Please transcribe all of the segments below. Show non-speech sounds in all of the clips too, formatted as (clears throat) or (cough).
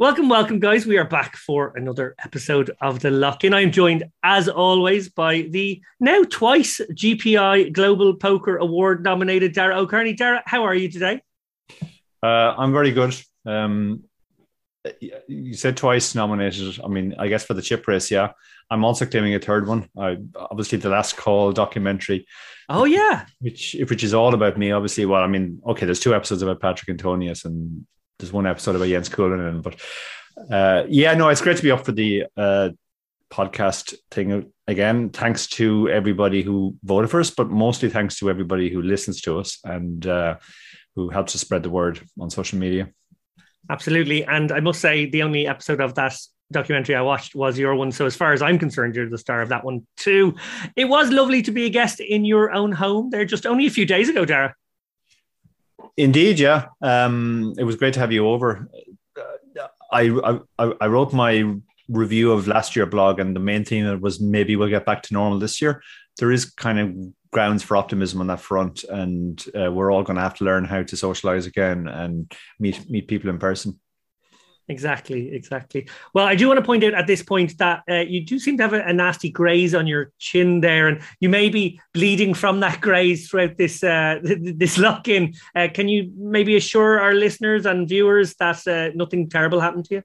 Welcome, welcome, guys. We are back for another episode of The Lock In. I'm joined, as always, by the now twice GPI Global Poker Award nominated Dara O'Kearney. Dara, how are you today? Uh, I'm very good. Um, you said twice nominated. I mean, I guess for the chip race, yeah. I'm also claiming a third one. I obviously the last call documentary. Oh yeah, which which is all about me. Obviously, well, I mean, okay, there's two episodes about Patrick Antonius and there's one episode about Jens Kyllönen, but uh, yeah, no, it's great to be up for the uh, podcast thing again. Thanks to everybody who voted for us, but mostly thanks to everybody who listens to us and uh, who helps us spread the word on social media. Absolutely, and I must say, the only episode of that documentary I watched was your one. So as far as I'm concerned, you're the star of that one too. It was lovely to be a guest in your own home there just only a few days ago, Dara. Indeed, yeah. Um, it was great to have you over. I, I I wrote my review of last year blog, and the main thing was maybe we'll get back to normal this year. There is kind of grounds for optimism on that front, and uh, we're all going to have to learn how to socialize again and meet meet people in person. Exactly, exactly. Well, I do want to point out at this point that uh, you do seem to have a, a, nasty graze on your chin there, and you may be bleeding from that (laughs) graze throughout this uh, this lock-in. Uh, can you maybe assure our listeners and viewers that uh, nothing terrible happened to you?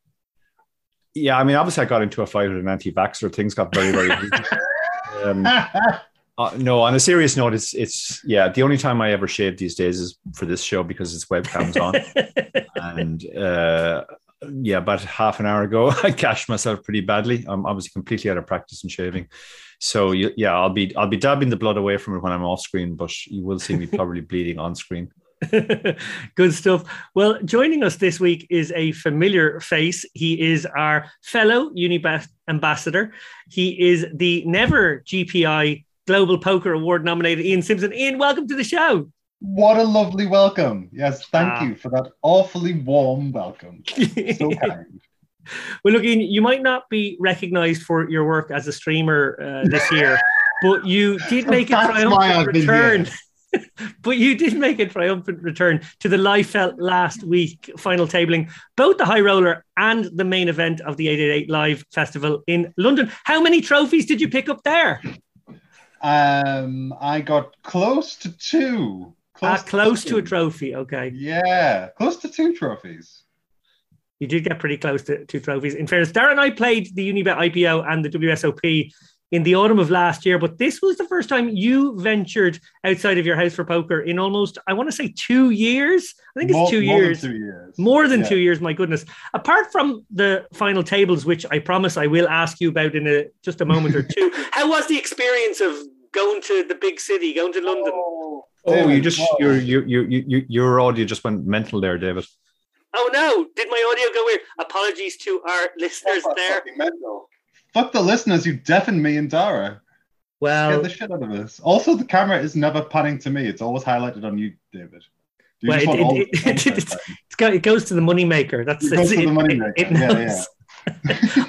Yeah, I mean, obviously, I got into a fight with an anti-vaxxer. Things got very, very. (laughs) um, uh, no, on a serious note, it's it's yeah. The only time I ever shave these days is for this show because it's webcams on, (laughs) and uh, yeah, about half an hour ago, (laughs) I cashed myself pretty badly. I'm obviously completely out of practice in shaving. So yeah, I'll be I'll be dabbing the blood away from it when I'm off screen, but you will see me probably (laughs) bleeding on screen. (laughs) Good stuff. Well, joining us this week is a familiar face. He is our fellow Unibet ambassador. He is the never GPI Global Poker Award nominated Ian Simpson. Ian, welcome to the show. What a lovely welcome. Yes, thank ah. you for that awfully warm welcome. (laughs) So kind. Well, look, you might not be recognized for your work as a streamer uh, this year, (laughs) but you did make a triumphant return. (laughs) but you did make a triumphant return to the live felt last week final tabling, both the high roller and the main event of the 888 Live Festival in London. How many trophies did you pick up there? Um, I got close to two. Close, ah, close to, to, a trophy. Okay. Yeah, close to two trophies. You did get pretty close to two trophies. In fairness, Darren and I played the Unibet IPO and the WSOP in the autumn of last year, but this was the first time you ventured outside of your house for poker in almost, I want to say, two years. I think it's more, two, more years. two years. More than yeah. two years. My goodness. Apart from the final tables, which I promise I will ask you about in a just a moment or two, (laughs) how was the experience of going to the big city, going to London? Oh Oh, you just your your your your your audio just went mental there, David. Oh no! Did my audio go weird? Apologies to our listeners there. Fuck the listeners! You deafened me and Dara. Well, get the shit out of this. Also, the camera is never panning to me. It's always highlighted on you, David. well, it, it, (laughs) it, it, goes to the moneymaker. That's it. Goes to the moneymaker. yeah, yeah.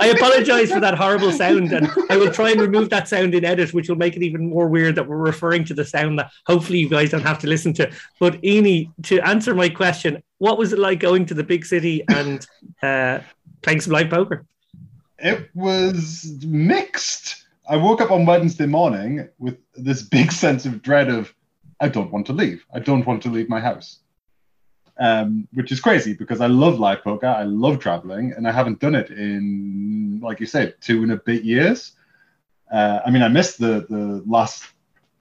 I apologize for that horrible sound, and I will try and remove that sound in edit, which will make it even more weird that we're referring to the sound that hopefully you guys don't have to listen to. But Ian, to answer my question, what was it like going to the big city and uh, playing some live poker? It was mixed. I woke up on Wednesday morning with this big sense of dread of I don't want to leave. I don't want to leave my house um, which is crazy because I love live poker. I love traveling, and I haven't done it in, like you said, two and a bit years. Uh, I mean, I missed the the last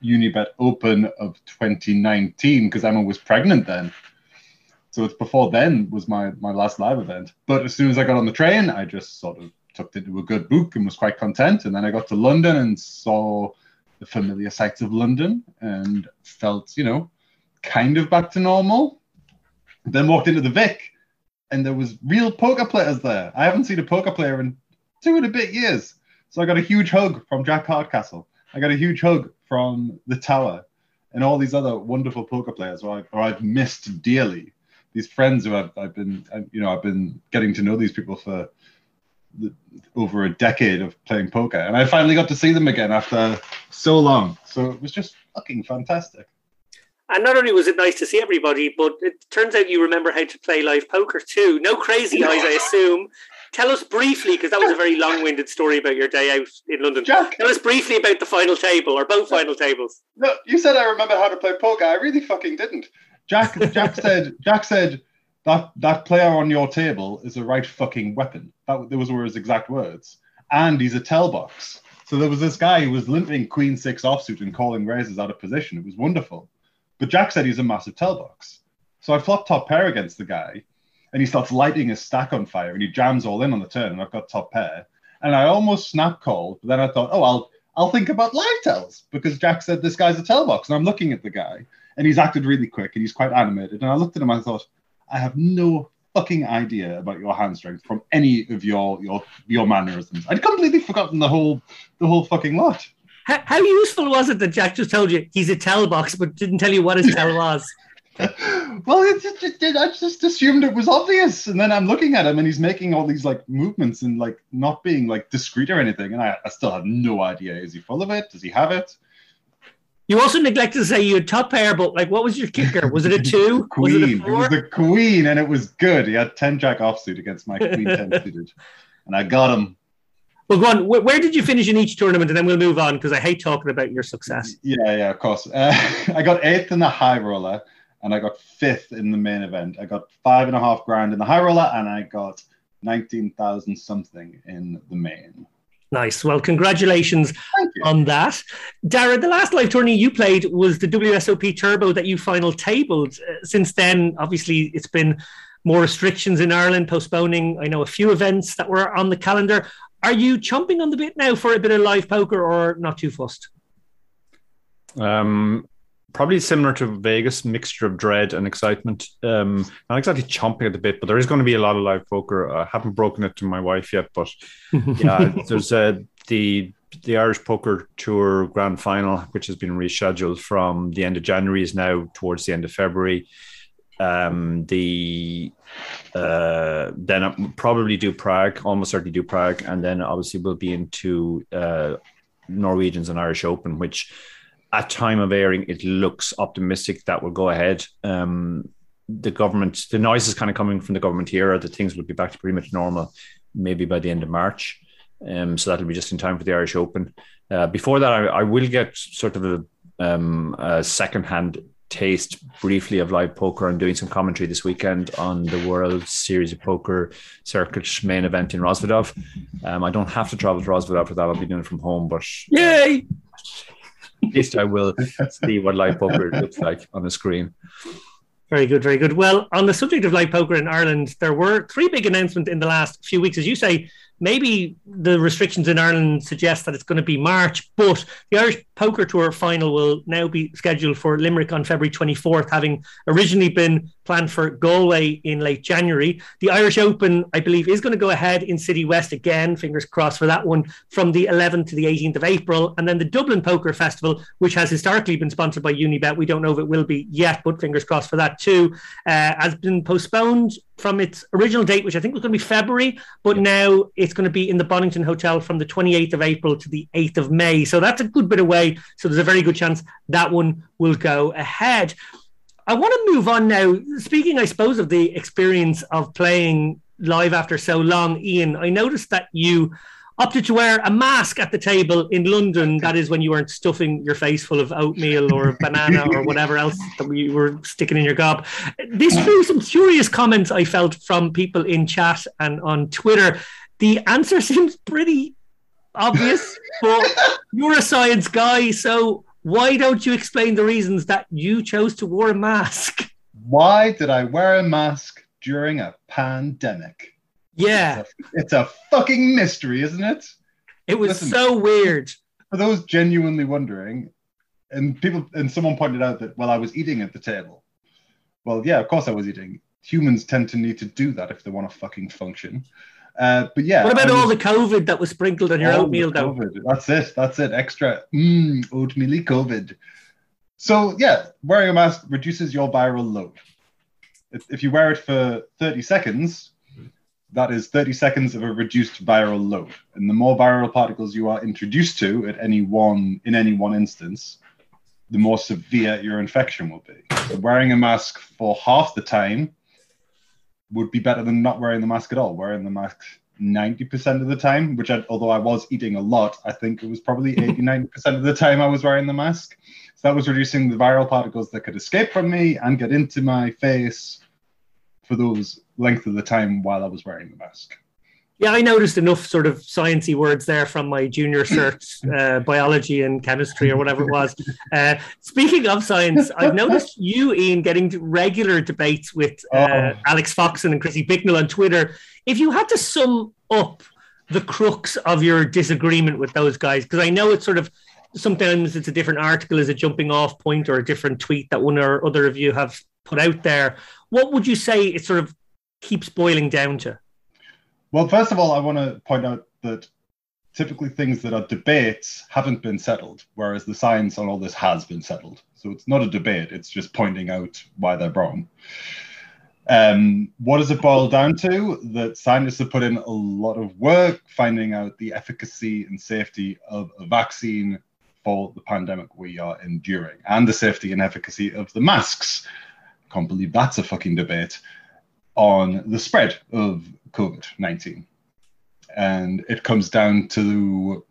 Unibet Open of 2019 because Emma was pregnant then. So it's before then was my my last live event. But as soon as I got on the train, I just sort of tucked into a good book and was quite content. And then I got to London and saw the familiar sights of London and felt, you know, kind of back to normal then walked into the Vic, and there was real poker players there. I haven't seen a poker player in two and a bit years. So I got a huge hug from Jack Hardcastle. I got a huge hug from the Tower, and all these other wonderful poker players who, I, have missed dearly. These friends who I've, I've been, you know, I've been getting to know these people for the, over a decade of playing poker, and I finally got to see them again after so long. So it was just fucking fantastic. And not only was it nice to see everybody, but it turns out you remember how to play live poker too. No crazy eyes, I assume. Tell us briefly, because that was a very long-winded story about your day out in London. Jack, tell us briefly about the final table or both final tables. No, you said I remember how to play poker. I really fucking didn't. Jack, Jack (laughs) said, Jack said that that player on your table is a right fucking weapon. That those were his exact words. And he's a tell box. So there was this guy who was limping queen six offsuit and calling raises out of position. It was wonderful. But Jack said he's a massive tell box. So I flop top pair against the guy and he starts lighting his stack on fire and he jams all in on the turn and I've got top pair. And I almost snap called, but then I thought, oh, I'll I'll think about live tells because Jack said this guy's a tell box. And I'm looking at the guy and he's acted really quick and he's quite animated. And I looked at him and I thought, I have no fucking idea about your hand strength from any of your your your mannerisms. I'd completely forgotten the whole the whole fucking lot. How, how useful was it that Jack just told you he's a tell box, but didn't tell you what his tell was? (laughs) well, it, it, it, I just assumed it was obvious, and then I'm looking at him, and he's making all these like movements and like not being like discreet or anything, and I, I still have no idea. Is he full of it? Does he have it? You also neglected to say you had top pair, but like, what was your kicker? Was it a two? queen. (laughs) Was it, it, was the queen, and it was good. He had ten jack offsuit against my queen ten suited, and I got him. Well, go on. Where, did you finish in each tournament, and then we'll move on because I hate talking about your success. Yeah, yeah, of course. Uh, (laughs) I got eighth in the high roller, and I got fifth in the main event. I got five and a half grand in the high roller, and I got nineteen thousand something in the main. Nice. Well, congratulations on that. Dara, the last live tourney you played was the WSOP Turbo that you final tabled. Uh, since then, obviously, it's been more restrictions in Ireland, postponing, I know, a few events that were on the calendar. Are you chomping on the bit now for a bit of live poker or not too fussed? Um, probably similar to Vegas, mixture of dread and excitement. Um, not exactly chomping at the bit, but there is going to be a lot of live poker. I haven't broken it to my wife yet, but (laughs) yeah, there's uh, the the Irish Poker Tour Grand Final, which has been rescheduled from the end of January, is now towards the end of February. Um, the uh, then I'll probably do Prague, almost certainly do Prague, and then obviously we'll be into uh, Norwegians and Irish Open, which at time of airing, it looks optimistic that will go ahead. Um, the government, the noise is kind of coming from the government here that things will be back to pretty much normal, maybe by the end of March. Um, so that'll be just in time for the Irish Open. Uh, before that, I, I, will get sort of a, um, a second-hand taste briefly of live poker and doing some commentary this weekend on the World Series of Poker Circuit main event in Rozvadov. Um, I don't have to travel to Rozvadov for that; I'll be doing it from home. But yay! at least I will see what live poker looks like on the screen. Very good, very good. Well, on the subject of live poker in Ireland, there were three big announcements in the last few weeks. As you say, maybe the restrictions in Ireland suggest that it's going to be March, but the Irish Poker Tour final will now be scheduled for Limerick on February 24th, having originally been planned for Galway in late January. The Irish Open, I believe, is going to go ahead in City West again, fingers crossed for that one, from the 11th to the 18th of April. And then the Dublin Poker Festival, which has historically been sponsored by Unibet, we don't know if it will be yet, but fingers crossed for that too, uh, has been postponed from its original date, which I think was going to be February, but now it's going to be in the Bonnington Hotel from the 28th of April to the 8th of May. So that's a good bit away. So there's a very good chance that one will go ahead. I want to move on now. Speaking, I suppose, of the experience of playing live after so long, Ian, I noticed that you opted to wear a mask at the table in London. That is when you weren't stuffing your face full of oatmeal or (laughs) banana or whatever else that you were sticking in your gob. This drew some curious comments I felt from people in chat and on Twitter. The answer (laughs) seems pretty obvious, but you're a science guy, so why don't you explain the reasons that you chose to wear a mask? Why did I wear a mask during a pandemic? Yeah. It's a, it's a fucking mystery, isn't it? It was Listen, so weird. For those genuinely wondering, and people and someone pointed out that well, I was eating at the table. Well, yeah, of course I was eating. Humans tend to need to do that if they want to fucking function. Uh, but yeah. What about all the COVID that was sprinkled on your oatmeal? Though? That's it. That's it. Extra mm, oatmeal COVID. So yeah, wearing a mask reduces your viral load. If, if you wear it for 30 seconds, that is 30 seconds of a reduced viral load. And the more viral particles you are introduced to at any one in any one instance, the more severe your infection will be. So wearing a mask for half the time would be better than not wearing the mask at all. Wearing the mask 90% of the time, which I, although I was eating a lot, I think it was probably (laughs) 80, 90% of the time I was wearing the mask. So that was reducing the viral particles that could escape from me and get into my face for those length of the time while I was wearing the mask. Yeah, I noticed enough sort of sciencey words there from my junior cert, (laughs) uh, biology and chemistry or whatever it was. (laughs) Uh, speaking of science, I've noticed you, Ian, getting regular debates with uh, oh. Alex Foxen and Chrissy Bicknell on Twitter. If you had to sum up the crux of your disagreement with those guys, because I know it's sort of sometimes it's a different article as a jumping off point or a different tweet that one or other of you have put out there. What would you say it sort of keeps boiling down to? Well, first of all, I want to point out that typically things that are debates haven't been settled, whereas the science on all this has been settled. So it's not a debate, it's just pointing out why they're wrong. Um, what does it boil down to? That scientists have put in a lot of work finding out the efficacy and safety of a vaccine for the pandemic we are enduring and the safety and efficacy of the masks. Can't believe that's a fucking debate on the spread of COVID 19. And it comes down to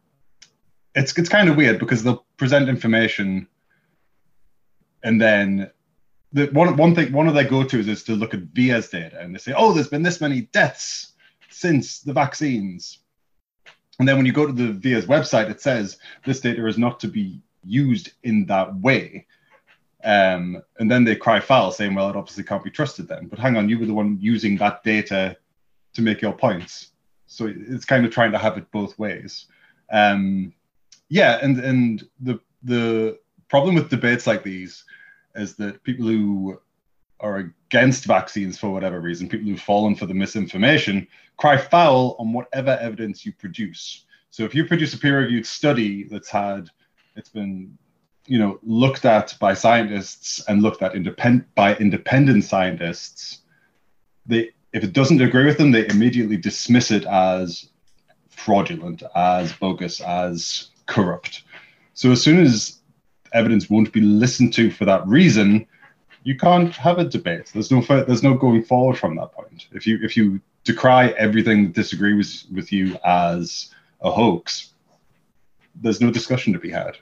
it's, it's kind of weird because they'll present information and then the, one, one thing one of their go-to's is to look at VAERS data and they say, oh, there's been this many deaths since the vaccines. And then when you go to the VAERS website, it says this data is not to be used in that way. Um, and then they cry foul, saying, well, it obviously can't be trusted then. But hang on, you were the one using that data to make your points. So it's kind of trying to have it both ways. Um, yeah, and and the the problem with debates like these is that people who are against vaccines for whatever reason, people who've fallen for the misinformation, cry foul on whatever evidence you produce. So if you produce a peer-reviewed study that's had, it's been, you know, looked at by scientists and looked at independent by independent scientists, they if it doesn't agree with them, they immediately dismiss it as fraudulent, as bogus, as corrupt. So as soon as evidence won't be listened to for that reason, you can't have a debate. There's no there's no going forward from that point. If you if you decry everything that disagrees with you as a hoax, there's no discussion to be had.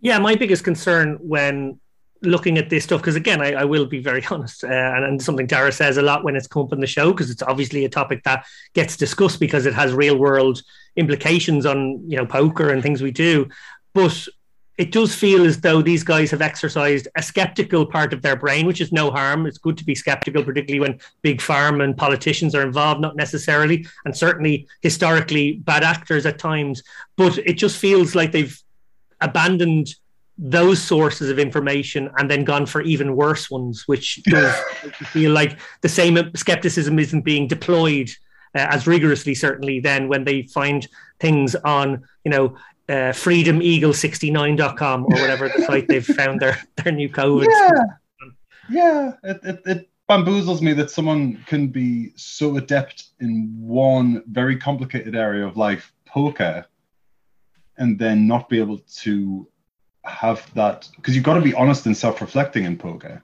Yeah, my biggest concern when looking at this stuff because again I, I, will be very (laughs) honest uh, and, and, something Dara says a lot when it's come up on the show because it's obviously a topic that gets discussed because it has real world implications on you know poker and things we do. But it does feel as though these guys have exercised a skeptical part of their brain which is no harm. It's good to be skeptical particularly when big farm and politicians are involved not necessarily and certainly historically bad actors at times. But it just feels like they've abandoned those sources of information and then gone for even worse ones, which (laughs) does feel like the same skepticism isn't being deployed uh, as rigorously, certainly, then when they find things on, you know, uh, freedomeagle69.com or whatever the site they've (laughs) found their, their new COVID. Yeah, yeah. It, it, it bamboozles me that someone can be so adept in one very complicated area of life, poker, and then not be able to have that because you've got to be honest and self-reflecting in poker.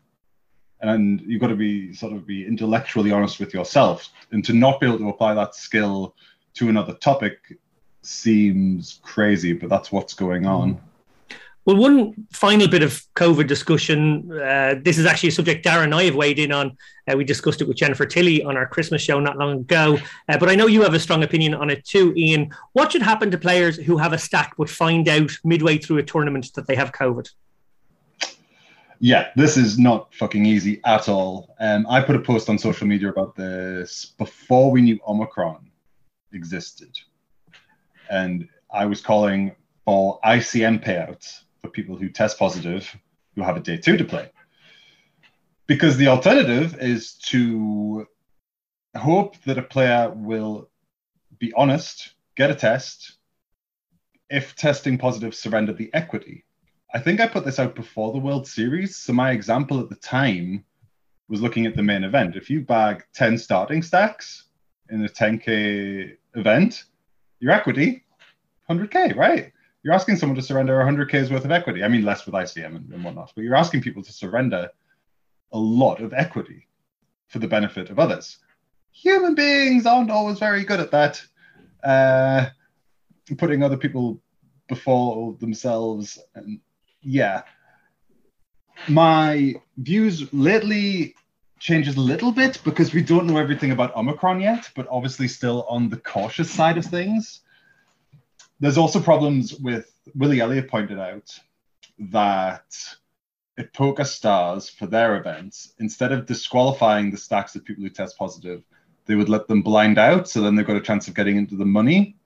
And you've got to be sort of be intellectually honest with yourself. And to not be able to apply that skill to another topic seems crazy but that's what's going on well, one final bit of COVID discussion. Uh, this is actually a subject Darren and I have weighed in on. Uh, we discussed it with Jennifer Tilly on our Christmas show not long ago. Uh, but I know you have a strong opinion on it too, Ian. What should happen to players who have a stack but find out midway through a tournament that they have COVID? Yeah, this is not fucking easy at all. Um, I put a post on social media about this before we knew Omicron existed. And I was calling for ICM payouts for people who test positive who have a day two to play. Because the alternative is to hope that a player will be honest, get a test, if testing positive, surrender the equity. I think I put this out before the World Series. So my example at the time was looking at the main event. If you bag 10 starting stacks in a 10K event, your equity, 100K, right? You're asking someone to surrender 100k's worth of equity. I mean, less with ICM and, and whatnot, but you're asking people to surrender a lot of equity for the benefit of others. Human beings aren't always very good at that. Uh, putting other people before themselves. And yeah, my views lately changes a little bit because we don't know everything about Omicron yet, but obviously still on the cautious side of things. There's also problems with Willie Elliott pointed out that at Poker Stars for their events, instead of disqualifying the stacks of people who test positive, they would let them blind out. So then they've got a chance of getting into the money.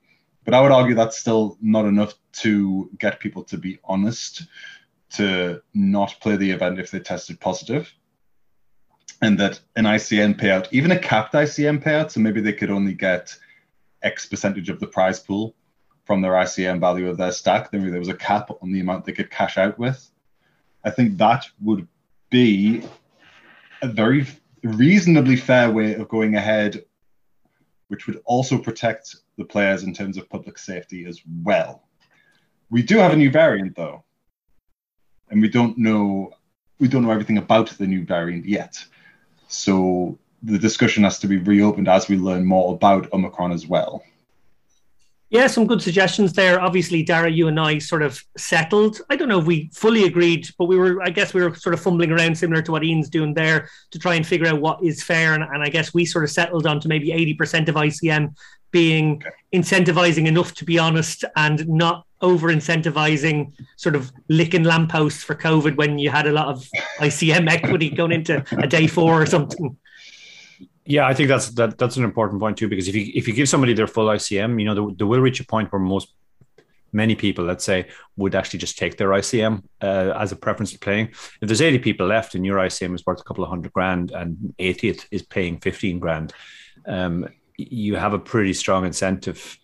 But I would argue that's still not enough to get people to be honest to not play the event if they tested positive. And that an ICM payout, even a capped ICM payout, so maybe they could only get X percentage of the prize pool from their ICM value of their stack. Maybe there was a cap on the amount they could cash out with. I think that would be a very reasonably fair way of going ahead, which would also protect the players in terms of public safety as well. We do have a new variant though, and we don't know we don't know everything about the new variant yet. So the discussion has to be reopened as we learn more about Omicron as well. Yeah, some good suggestions there. Obviously, Dara, you and I sort of settled. I don't know if we fully agreed, but we were, I guess, we were sort of fumbling around similar to what Ian's doing there to try and figure out what is fair. And, and I guess we sort of settled on to maybe 80% of ICM being incentivizing enough to be honest and not over incentivizing sort of licking lampposts for COVID when you had a lot of ICM equity going into a day four or something. Yeah, I think that's that that's an important point too because if you if you give somebody their full ICM, you know, they, they will reach a point where most many people, let's say, would actually just take their ICM uh, as a preference to playing. If there's 80 people left and your ICM is worth a couple of hundred grand and 80th is paying 15 grand, um, you have a pretty strong incentive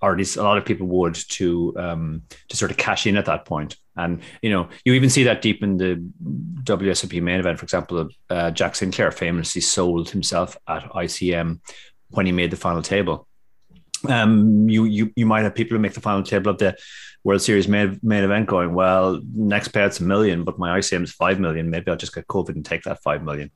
or at least a lot of people would to um, to sort of cash in at that point. And you know, you even see that deep in the WSOP main event. For example, uh, Jack Sinclair famously sold himself at ICM when he made the final table. Um, you you you might have people who make the final table of the World Series main, main event going, well, next payout's a million, but my ICM is five million. Maybe I'll just get COVID and take that five million.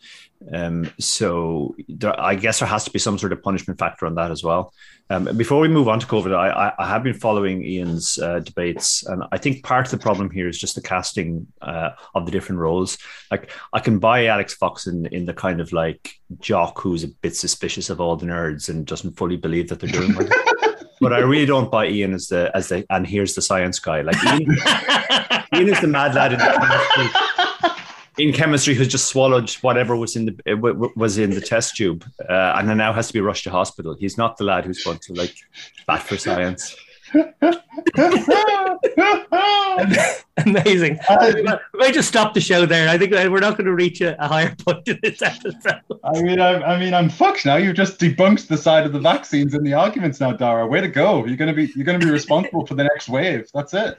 Um, so there, I guess there has to be some sort of punishment factor on that as well. Um, before we move on to COVID, I, I have been following Ian's uh, debates, and I think part of the problem here is just the casting uh, of the different roles. Like I can buy Alex Foxen, in the kind of like jock who's a bit suspicious of all the nerds and doesn't fully believe that they're doing. (laughs) but I really don't buy Ian as the as the and here's the science guy. Like Ian, Ian is the mad lad in chemistry, in chemistry who's just swallowed whatever was in the was in the test tube, uh, and now has to be rushed to hospital. He's not the lad who's going to like bat for science. (laughs) Amazing. Uh, we might just stop the show there. I think we're not going to reach a, a higher (laughs) point in this episode. I mean, I, I, mean, I'm fucked now. You've just debunked the side of the vaccines and the arguments now, Dara. Way to go! You're going to be you're going to be responsible for the next wave. That's it.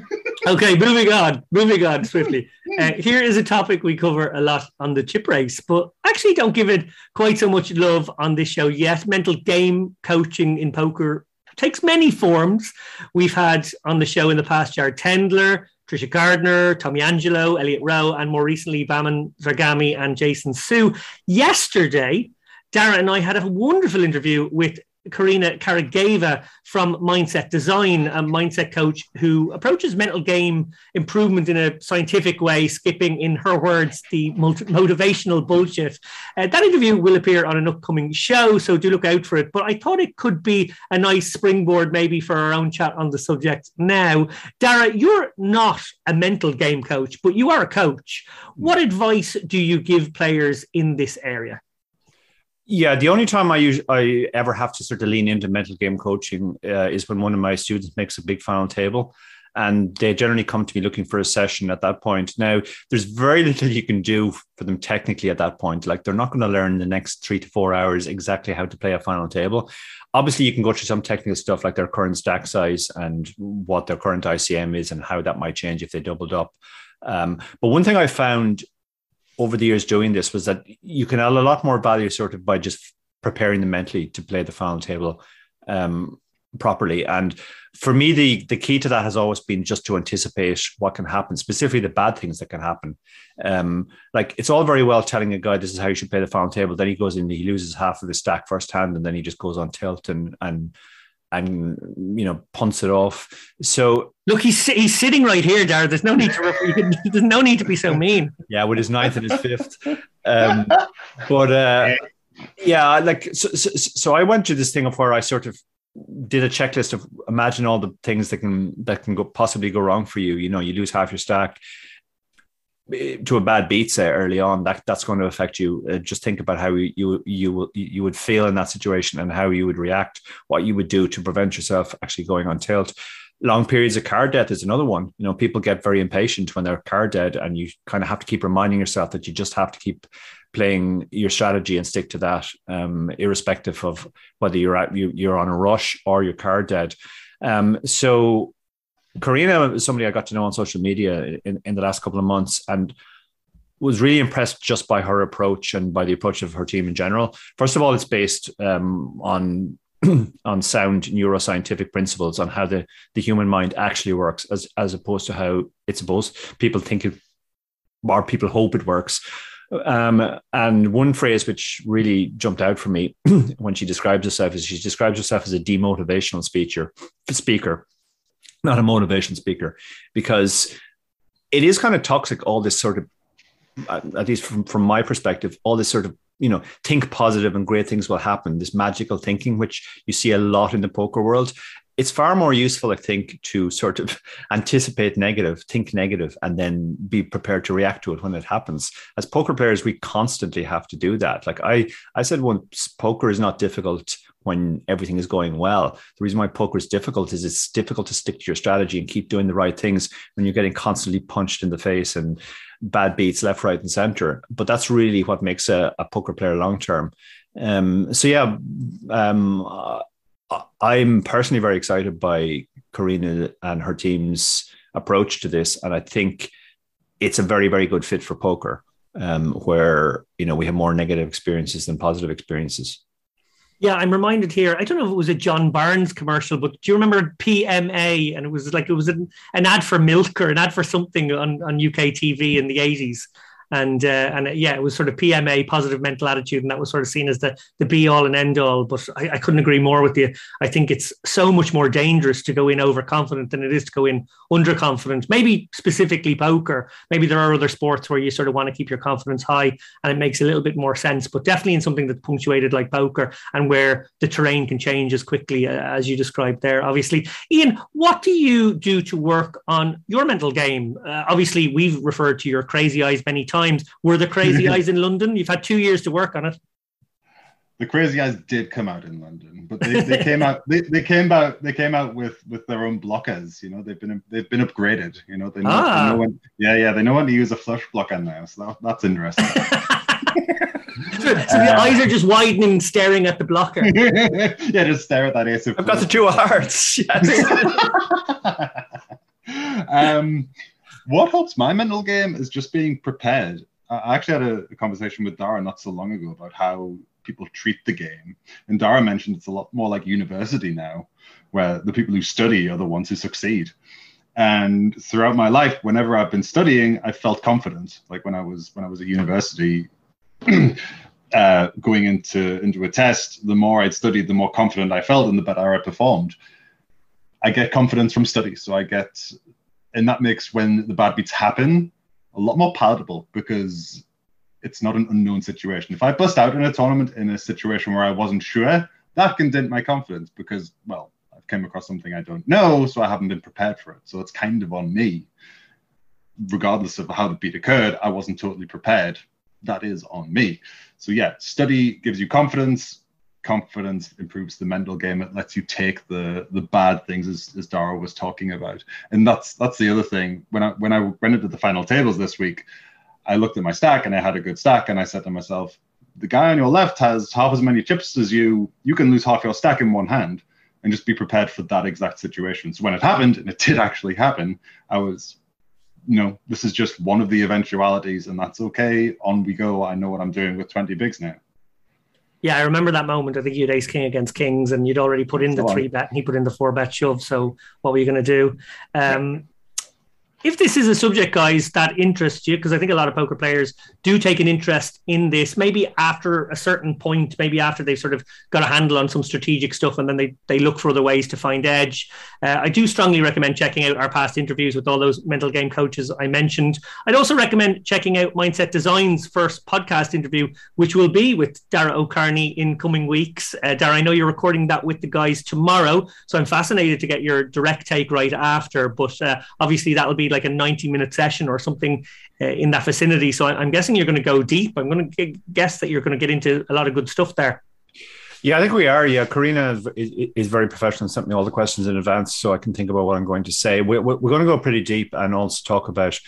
(laughs) okay, moving on, moving on swiftly. Uh, here is a topic we cover a lot on the chip race, but actually don't give it quite so much love on this show yet. Mental game coaching in poker takes many forms. We've had on the show in the past Jared Tendler, Tricia Cardner, Tommy Angelo, Elliot Roe, and more recently Vaman Zarghami and Jason Sue. Yesterday, Dara and I had a wonderful interview with Karina Karageva from Mindset Design, a mindset coach who approaches mental game improvement in a scientific way, skipping, in her words, the motivational bullshit. Uh, that interview will appear on an upcoming show, so do look out for it. But I thought it could be a nice springboard maybe for our own chat on the subject now. Dara, you're not a mental game coach, but you are a coach. What advice do you give players in this area? Yeah, the only time I I ever have to sort of lean into mental game coaching uh, is when one of my students makes a big final table, and they generally come to me looking for a session at that point. Now, there's very (laughs) little you can do for them technically at that point. Like they're not going to learn the next three to four hours exactly how to play a final table. Obviously, you can go through some technical stuff like their current stack size and what their current ICM is and how that might change if they doubled up. Um, but one thing I found over the years doing this was that you can add a lot more value sort of by just preparing them mentally to play the final table. Um, properly. And for me, the the key to that has always been just to anticipate what can happen, specifically the bad things that can happen. Um, like it's all very well telling a guy this is how you should play the final table. Then he goes in, he loses half of his stack first hand, and then he just goes on tilt and and and you know punts it off. So look, he's he's sitting right here, Dara. There's no need to there's no need to be so mean. Yeah, with his ninth and his fifth. Um, but uh, yeah, like so, so, so I went to this thing of where I sort of did a checklist of imagine all the things that can that can go, possibly go wrong for you. You know, you lose half your stack to a bad beat say early on that that's going to affect you. Uh, just think about how you you you you would feel in that situation and how you would react what you would do to prevent yourself actually going on tilt. Long periods of card death is another one. You know people get very impatient when they're card dead and you kind of have to keep reminding yourself that you just have to keep playing your strategy and stick to that, um, irrespective of whether you're at you, you're on a rush or you're card dead. Um, so Karina is somebody I got to know on social media in, in the last couple of months and was really impressed just by her approach and by the approach of her team in general. First of all, it's based um, on (clears throat) on sound neuroscientific principles on how the, the human mind actually works as, as opposed to how it's supposed people think it or people hope it works um, and one phrase which really jumped out for me (clears throat) when she describes herself is she describes herself as a demotivational speaker, speaker, (laughs) not a motivation speaker, because it is kind of toxic. All this sort of, uh, at least from from my perspective, all this sort of you know think positive and great things will happen. This magical thinking, which you see a lot in the poker world, it's far more useful, I think, to sort of (laughs) anticipate negative, think negative, and then be prepared to react to it when it happens. As poker players, we constantly have to do that. Like I, I said once, poker is not difficult when everything is going well. The reason why poker is difficult is it's difficult to stick to your strategy and keep doing the right things when you're getting constantly punched in the face and bad beats left, right, and center. But that's really what makes a, a poker player long term. Um, so yeah, um, I'm personally very excited by Karina and her team's approach to this, and I think it's a very, very good fit for poker, um, where you know we have more negative experiences than positive experiences. Yeah, I'm reminded here. I don't know if it was a John Barnes commercial, but do you remember PMA? And it was like it was an, an ad for milk or an ad for something on, on UK TV in the 80s and uh, and uh, yeah, it was sort of PMA, positive mental attitude, and that was sort of seen as the the be all and end all. But I, I couldn't agree more with you. I think it's so much more dangerous to go in overconfident than it is to go in underconfident. Maybe specifically poker. Maybe there are other sports where you sort of want to keep your confidence high, and it makes a little bit more sense. But definitely in something that's punctuated like poker, and where the terrain can change as quickly uh, as you described there. Obviously, Ian, what do you do to work on your mental game? Uh, obviously, we've referred to your crazy eyes many times times. Were the Crazy (laughs) Eyes in London? You've had two years to work on it. The Crazy Eyes did come out in London, but they, they (laughs) came out they, they came out they came out with with their own blockers. You know, they've been they've been upgraded. You know, they know, ah. they know when yeah yeah they know when to use a flush blocker now. So that, that's interesting. (laughs) so the uh, eyes are just widening, staring at the blocker. yeah, just stare at that ace of. I've got the two hearts. um, what helps my mental game is just being prepared. I actually had a, a conversation with Dara not so long ago about how people treat the game. And Dara mentioned it's a lot more like university now, where the people who study are the ones who succeed. And throughout my life, whenever I've been studying, I felt confident. Like when I was when I was at university, (clears throat) uh, going into into a test, the more I'd studied, the more confident I felt, and the better I performed. I get confidence from study, so I get and that makes when the bad beats happen a lot more palatable because it's not an unknown situation. If I bust out in a tournament in a situation where I wasn't sure, that can dent my confidence because, well, I've came across something I don't know, so I haven't been prepared for it. So it's kind of on me. Regardless of how the beat occurred, I wasn't totally prepared. That is on me. So yeah, study gives you confidence confidence improves the mental game. It lets you take the the bad things as, as Dara was talking about. And that's that's the other thing. When i when i went into the final tables this week i looked at my stack and i had a good stack and i said to myself the guy on your left has half as many chips as you. You can lose half your stack in one hand and just be prepared for that exact situation. So when it happened and it did actually happen i was you know this is just one of the eventualities and that's okay. On we go. I know what i'm doing with 20 bigs now Yeah, I remember that moment. I think you'd ace king against kings, and you'd already put in the three bet, and he put in the four bet shove. So, what were you going to do? Um, if this is a subject, guys, that interests you, because I think a lot of poker players do take an interest in this, maybe after a certain point, maybe after they've sort of got a handle on some strategic stuff and then they, they look for other ways to find edge. Uh, I do strongly recommend checking out our past interviews with all those mental game coaches I mentioned. I'd also recommend checking out Mindset Design's first podcast interview, which will be with Dara O'Kearney in coming weeks. Uh, Dara, I know you're recording that with the guys tomorrow, so I'm fascinated to get your direct take right after, but uh, obviously that'll be like a 90 minute session or something uh, in that vicinity. So I'm guessing you're going to go deep. I'm going to guess that you're going to get into a lot of good stuff there. Yeah, I think we are. Yeah, Karina is, is very professional and sent me all the questions in advance so I can think about what I'm going to say. We're, we're going to go pretty deep and also talk about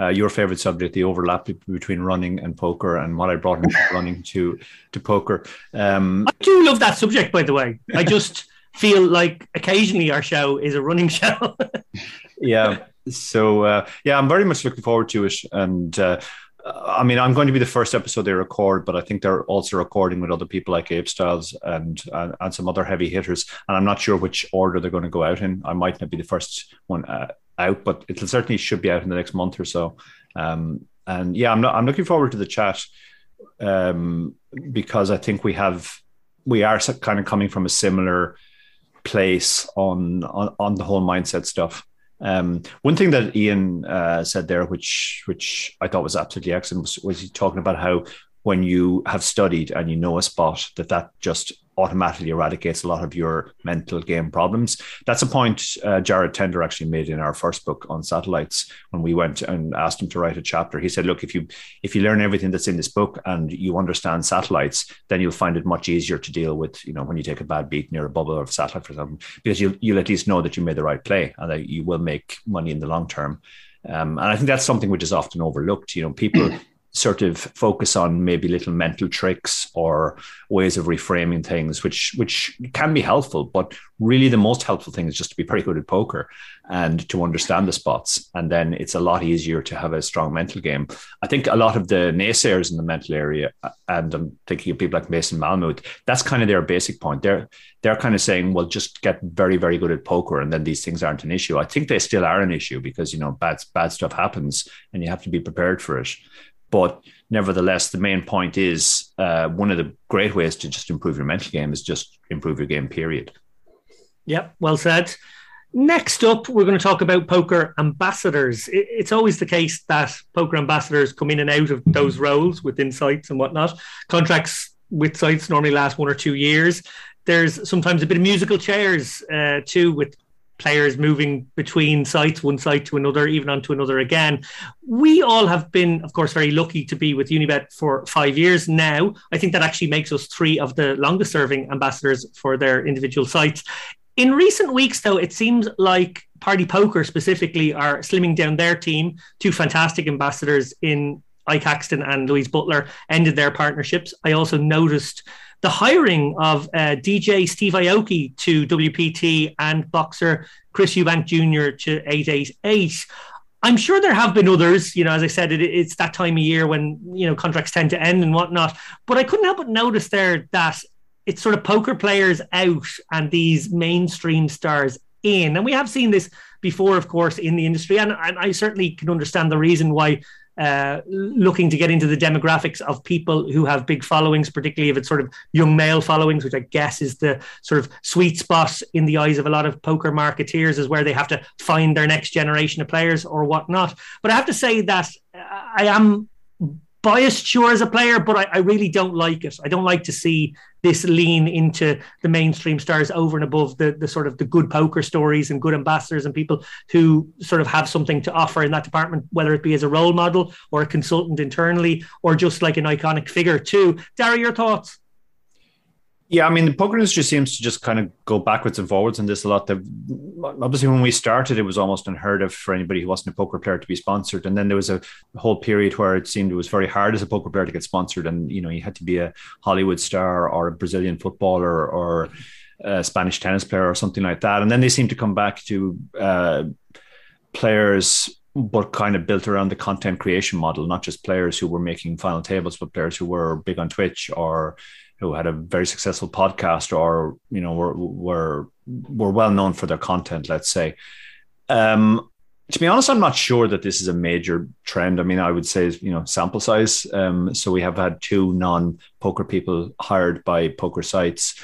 uh, your favorite subject, the overlap between running and poker, and what I brought into (laughs) running to to poker. Um, I do love that subject, by the way. I just feel like occasionally our show is a running (laughs) show. yeah, so uh, yeah, I'm very much looking forward to it, and uh, I mean, I'm going to be the first episode they record, but I think they're also recording with other people like Abe Styles and, and, and some other heavy hitters, and I'm not sure which order they're going to go out in. I might not be the first one uh, out, but it certainly should be out in the next month or so. Um, and yeah, I'm not, I'm looking forward to the chat um, because I think we have we are kind of coming from a similar place on on, on the whole mindset stuff. Um, one thing that Ian uh, said there, which which I thought was absolutely excellent, was, was he talking about how when you have studied and you know a spot, that that just automatically eradicates a lot of your mental game problems. That's a point uh, Jared Tendler actually made in our first book on satellites when we went and asked him to write a chapter. He said, "Look, if you if you learn everything that's in this book and you understand satellites, then you'll find it much easier to deal with. You know, when you take a bad beat near a bubble or a satellite, for example, because you'll you'll at least know that you made the right play and that you will make money in the long term." Um, and I think that's something which is often overlooked. You know, people sort of focus on maybe little mental tricks or ways of reframing things, which which can be helpful. But really, the most helpful thing is just to be very good at poker and to understand the spots, and then it's a lot easier to have a strong mental game. I think a lot of the naysayers in the mental area, and I'm thinking of people like Mason Malmuth, that's kind of their basic point. They're they're kind of saying, well, just get very very good at poker, and then these things aren't an issue. I think they still are an issue because you know bad bad stuff happens, and you have to be prepared for it. But nevertheless, the main point is uh, one of the great ways to just improve your mental game is just improve your game, period. Yep, well said. Next up, we're going to talk about poker ambassadors. It's always the case that poker ambassadors come in and out of those roles within sites and whatnot. Contracts with sites normally last one or two years. There's sometimes a bit of musical chairs uh, too with players moving between sites, one site to another, even onto another again. We all have been, of course, very lucky to be with Unibet for five years now. I think that actually makes us three of the longest serving ambassadors for their individual sites. In recent weeks, though, it seems like Party Poker specifically are slimming down their team. Two fantastic ambassadors in Ike Haxton and Louise Butler ended their partnerships. I also noticed the hiring of uh, DJ Steve Aoki to WPT and boxer Chris Eubank Jr. to 888. I'm sure there have been others. You know, as I said, it, it's that time of year when you know contracts tend to end and whatnot. But I couldn't help but notice there that it's sort of poker players out and these mainstream stars in, and we have seen this before, of course, in the industry. And, and I certainly can understand the reason why uh, looking to get into the demographics of people who have big followings, particularly if it's sort of young male followings, which I guess is the sort of sweet spot in the eyes of a lot of poker marketeers, is where they have to find their next generation of players or whatnot. But I have to say that I am biased, sure, as a player, but I, I, really don't like it. I don't like to see this lean into the mainstream stars over and above the, the sort of the good poker stories and good ambassadors and people who sort of have something to offer in that department, whether it be as a role model or a consultant internally or just like an iconic figure too. Dara, your thoughts? Yeah, I mean, the poker industry seems to just kind of go backwards and forwards in this a lot. The, obviously, when we started, it was almost unheard of for anybody who wasn't a poker player to be sponsored. And then there was a whole period where it seemed it was very hard as a poker player to get sponsored. And, you know, you had to be a Hollywood star or a Brazilian footballer or a Spanish tennis player or something like that. And then they seem to come back to uh, players but kind of built around the content creation model, not just players who were making final tables, but players who were big on Twitch or who had a very successful podcast or you know were were were well known for their content. Let's say. Um, to be honest, I'm not sure that this is a major trend. I mean, I would say you know sample size. Um, so we have had two non-poker people hired by poker sites.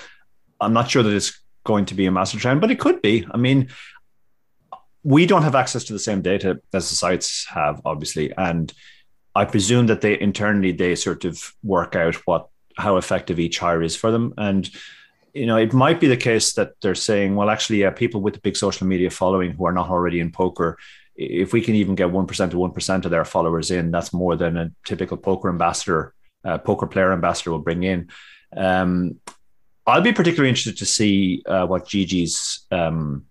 I'm not sure that it's going to be a massive trend, but it could be. I mean, we don't have access to the same data as the sites have, obviously, and I presume that they internally they sort of work out what how effective each hire is for them, and you know it might be the case that they're saying, well, actually, yeah, people with the big social media following who are not already in poker, if we can even get one percent to one percent of their followers in, that's more than a typical poker ambassador, uh, poker player ambassador will bring in. Um, I'll be particularly interested to see uh, what GG's um,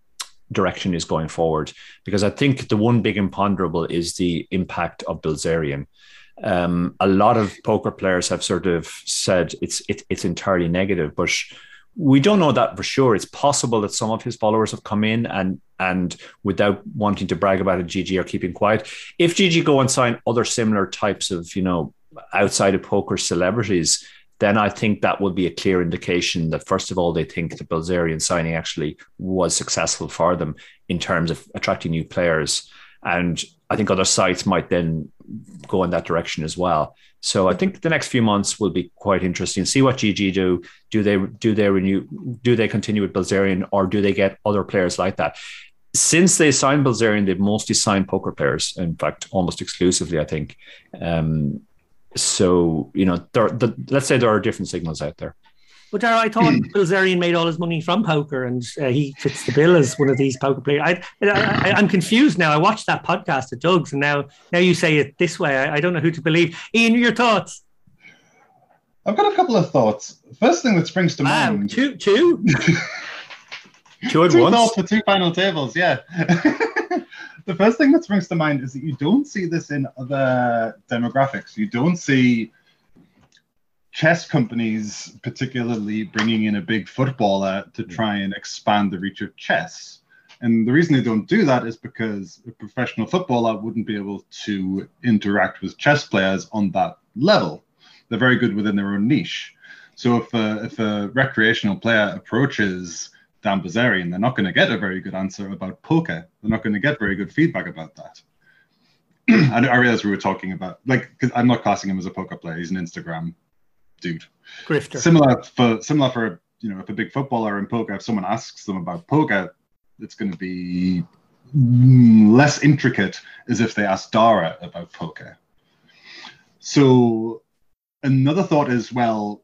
direction is going forward because I think the one big imponderable is the impact of Bilzerian. Um, a lot of poker players have sort of said it's it, it's entirely negative, but we don't know that for sure. It's possible that some of his followers have come in and and without wanting to brag about it, GG are keeping quiet. If GG go and sign other similar types of you know outside of poker celebrities, then I think that would be a clear indication that, first of all, they think the Bilzerian signing actually was successful for them in terms of attracting new players. And I think other sites might then go in that direction as well. So I think the next few months will be quite interesting. See what GG do. Do they do they renew? Do they continue with Bilzerian, or do they get other players like that? Since they signed Bilzerian, they've mostly signed poker players. In fact, almost exclusively, I think. Um, so you know, there, the, let's say there are different signals out there. But Dara, I thought Bilzerian made all his money from poker, and uh, he fits the bill as one of these poker players. I, I, am confused now. I watched that podcast at Doug's, and now now you say it this way. I, I don't know who to believe. Ian, your thoughts? I've got a couple of thoughts. First thing that springs to wow, mind. Two, two, (laughs) two at two once. for two final tables. Yeah. (laughs) the first thing that springs to mind is that you don't see this in other demographics. You don't see chess companies particularly bringing in a big footballer to mm. try and expand the reach of chess. And the reason they don't do that is because a professional footballer wouldn't be able to interact with chess players on that level. They're very good within their own niche. So if a, if a recreational player approaches Dan Bilzerian, they're not going to get a very good answer about poker. They're not going to get very good feedback about that. (clears throat) I, I realize we were talking about like because I'm not classing him as a poker player. He's an Instagram dude. Grifter. Similar for similar for you know if a big footballer in poker, if someone asks them about poker, it's going to be less intricate as if they ask Dara about poker. So another thought is well,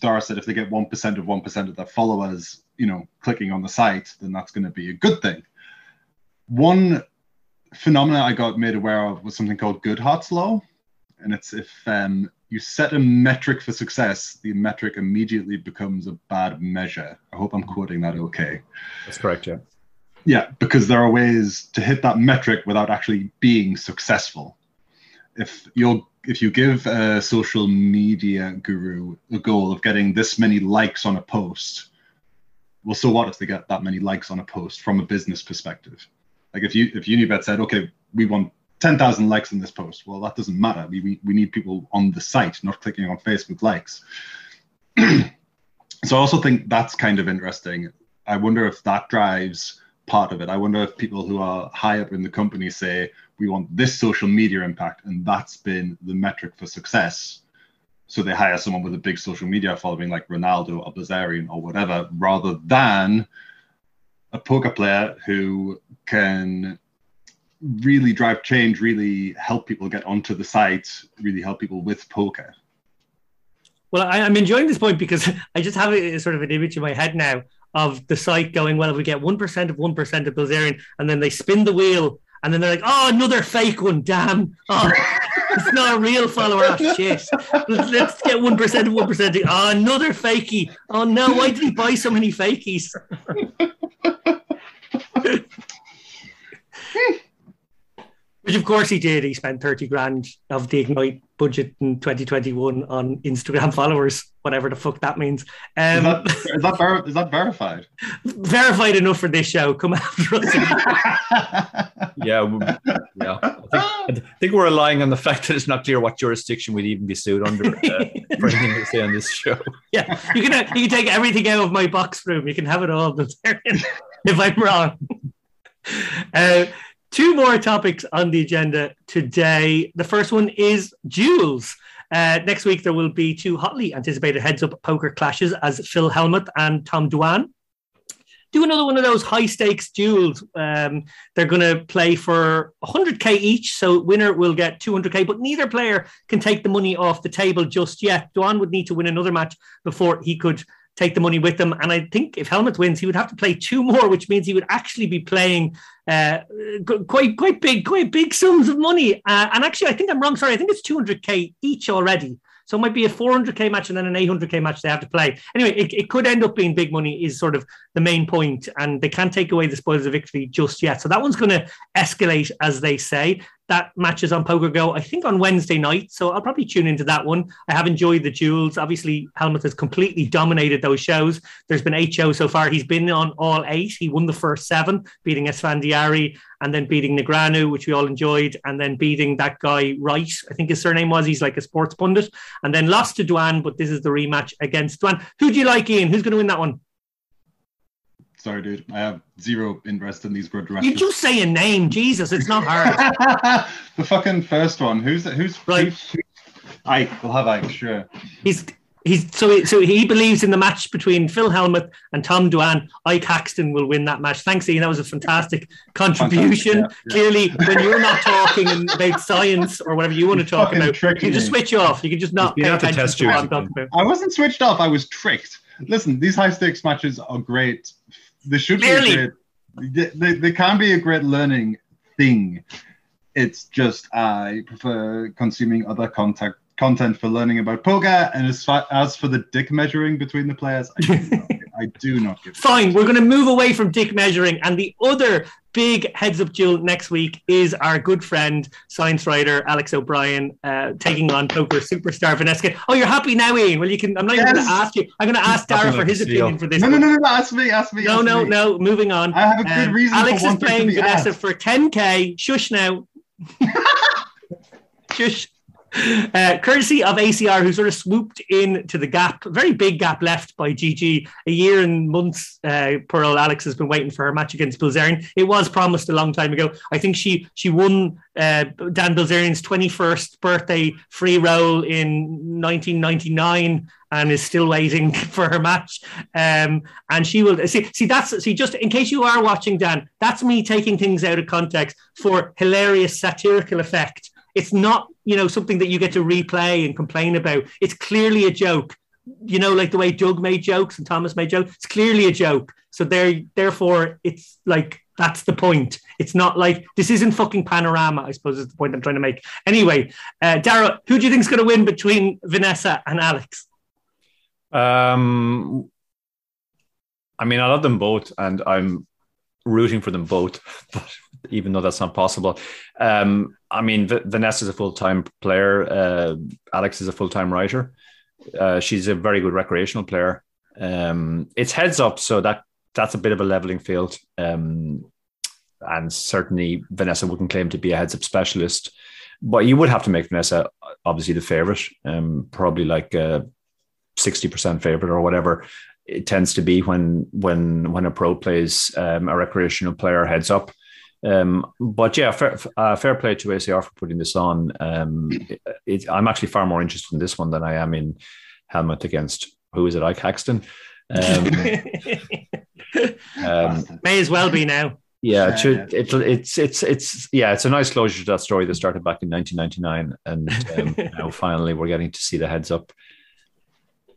Dara said if they get one percent of one percent of their followers, you know, clicking on the site, then that's going to be a good thing. One phenomena I got made aware of was something called Goodhart's law, and it's if um, you set a metric for success, the metric immediately becomes a bad measure. I hope I'm quoting that okay. That's correct, yeah. Yeah, because there are ways to hit that metric without actually being successful. If you're if you give a social media guru a goal of getting this many likes on a post, well, so what if they get that many likes on a post from a business perspective? Like if you if Unibet said, okay, we want 10,000 likes on this post, well, that doesn't matter. We, we, we need people on the site, not clicking on Facebook likes. (clears throat) so I also think that's kind of interesting. I wonder if that drives part of it. I wonder if people who are high up in the company say, we want this social media impact, and that's been the metric for success so they hire someone with a big social media following like Ronaldo or Bilzerian or whatever, rather than a poker player who can really drive change, really help people get onto the site, really help people with poker. Well, I, am enjoying this point because (laughs) I just have a, sort of an image in my head now of the site going, well, if we get 1% of 1% of Bilzerian, and then they spin the wheel, and then they're like, oh, another fake one, damn. Oh. (laughs) it's not a real follower. Oh, shit. Let's get 1% of 1%. Oh, another fakey. Oh, no. Why did he buy so many fakies? (laughs) Which of course he did. He spent 30 grand of the Ignite budget in 2021 on Instagram (laughs) followers, whatever the fuck that means. Um, is, that, is, that ver- is that verified? Verified enough for this show. Come after us. (laughs) yeah, yeah. I think, I think, we're relying on the fact that it's not clear what jurisdiction we'd even be sued under uh, (laughs) for anything to say on this show. Yeah, you can uh, you can take everything out of my box room. You can have it all if I'm wrong. Uh, two more topics on the agenda today. The first one is duels. Uh, next week, there will be two hotly anticipated heads up poker clashes as Phil Hellmuth and Tom Dwan do another one of those high stakes duels. Um, they're going to play for 100k each, so winner will get 200k. But neither player can take the money off the table just yet. Dwan would need to win another match before he could take the money with them. And I think if Hellmuth wins, he would have to play two more, which means he would actually be playing uh, quite quite big, quite big sums of money. Uh, and actually, I think I'm wrong. Sorry, I think it's 200k each already. So it might be a 400k match and then an 800k match they have to play. Anyway, it, it could end up being big money, is sort of the main point, and they can't take away the spoils of victory just yet. So that one's going to escalate, as they say that matches on Poker Go, I think on Wednesday night. So I'll probably tune into that one. I have enjoyed the duels. Obviously, Hellmuth has completely dominated those shows. There's been eight shows so far. He's been on all eight. He won the first seven, beating Esfandiari and then beating Negreanu, which we all enjoyed, and then beating that guy Wright. I think his surname was. He's like a sports pundit, and then lost to Dwan. But this is the rematch against Dwan. Who do you like, Ian? Who's going to win that one? Sorry, dude. I have zero interest in these grudge matches. You just say a name, Jesus. It's not hard. (laughs) the fucking first one. Who's who's right? Who's, Ike. We'll have Ike. Sure. He's he's so he, so he believes in the match between Phil Hellmuth and Tom Dwan. Ike Haxton will win that match. Thanks, Ian. That was a fantastic contribution. Fantastic, yeah, yeah. Clearly, when you're not talking about science or whatever you want to talk about, you can just switch off. You can just not pay attention to what I'm talking about. I wasn't switched off. I was tricked. Listen, these high stakes matches are great they should Clearly. be a great, they, they can be a great learning thing. It's just I prefer consuming other contact content for learning about poker. And as far as for the dick measuring between the players, I do not, I do not give. (laughs) Fine, we're going to move away from dick measuring, and the other big heads up duel next week is our good friend science writer Alex O'Brien uh, taking on poker superstar Vanessa. Oh, you're happy now, Ian? Well, you can. I'm not yes. even going to ask you. I'm going to ask Dara for his opinion for this. No, no, no, no, Ask me. Ask me. No, ask no, me. no. Moving on. I have a good um, reason. Alex is playing Vanessa asked. for 10k. Shush now. (laughs) Shush. (laughs) Uh, courtesy of ACR, who sort of swooped in to the gap, very big gap left by GG. A year and months, uh, poor old Alex has been waiting for her match against Bilzerian. It was promised a long time ago. I think she she won uh, Dan Bilzerian's 21st birthday free roll in 1999 and is still waiting (laughs) for her match. Um, and she will see, see that's see just in case you are watching Dan, that's me taking things out of context for hilarious satirical effect. It's not, you know, something that you get to replay and complain about. It's clearly a joke. You know, like the way Doug made jokes and Thomas made jokes. It's clearly a joke. So there, therefore, it's like that's the point. It's not like this isn't fucking panorama. I suppose is the point I'm trying to make. Anyway, uh, Dara, who do you think is going to win between Vanessa and Alex? Um, I mean, I love them both, and I'm rooting for them both, (laughs) but even though that's not possible. Um, I mean, v- Vanessa is a full time player. Uh, Alex is a full time writer. Uh, she's a very good recreational player. Um, it's heads up, so that that's a bit of a leveling field. Um, and certainly Vanessa wouldn't claim to be a heads up specialist, but you would have to make Vanessa obviously the favorite, um, probably like a sixty percent favorite or whatever it tends to be when when when a pro plays um, a recreational player heads up. Um, but yeah, fair, uh, fair play to ACR for putting this on. Um, it, it, I'm actually far more interested in this one than I am in Hellmuth against who is it, Ike Haxton. Um, (laughs) um, May as well be now. Yeah, it should, it, it's it's it's yeah, it's a nice closure to that story that started back in 1999, and um, (laughs) now finally we're getting to see the heads up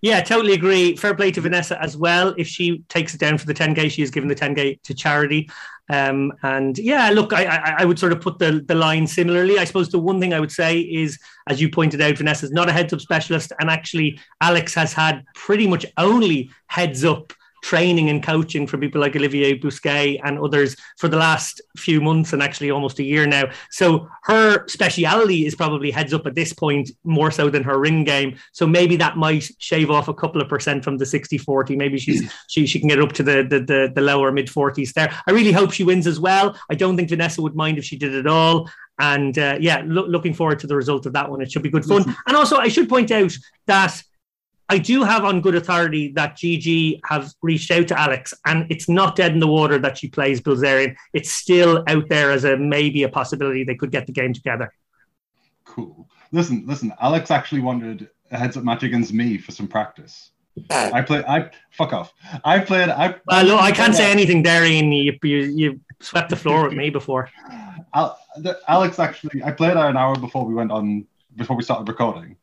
yeah, totally agree. Fair play to Vanessa as well. If she takes it down for the 10K, she has given the 10K to charity. Um, and yeah, look, I, I, I, would sort of put the, the line similarly. I suppose the one thing I would say is, as you pointed out, Vanessa's not a heads up specialist. And actually, Alex has had pretty much only heads up training and coaching from people like Olivier Busquet and others for the last few months and actually almost a year now. So her speciality is probably heads up at this point more so than her ring game. So maybe that might shave off a couple of percent from the 60 40. Maybe she's she, she can get up to the, the, the, the lower mid 40s there. I really hope she wins as well. I don't think Vanessa would mind if she did it all. And uh, yeah, lo- looking forward to the result of that one. It should be good fun. And also, I should point out that I do have on good authority that GG have reached out to Alex, and it's not dead in the water that she plays Bilzerian. It's still out there as a maybe a possibility they could get the game together. Cool. Listen, listen. Alex actually wanted a heads up match against me for some practice. I play. I fuck off. I played. I. Well, no, I can't say anything, Darian. You, you you swept the floor with me before. Alex actually, I played her an hour before we went on before we started recording,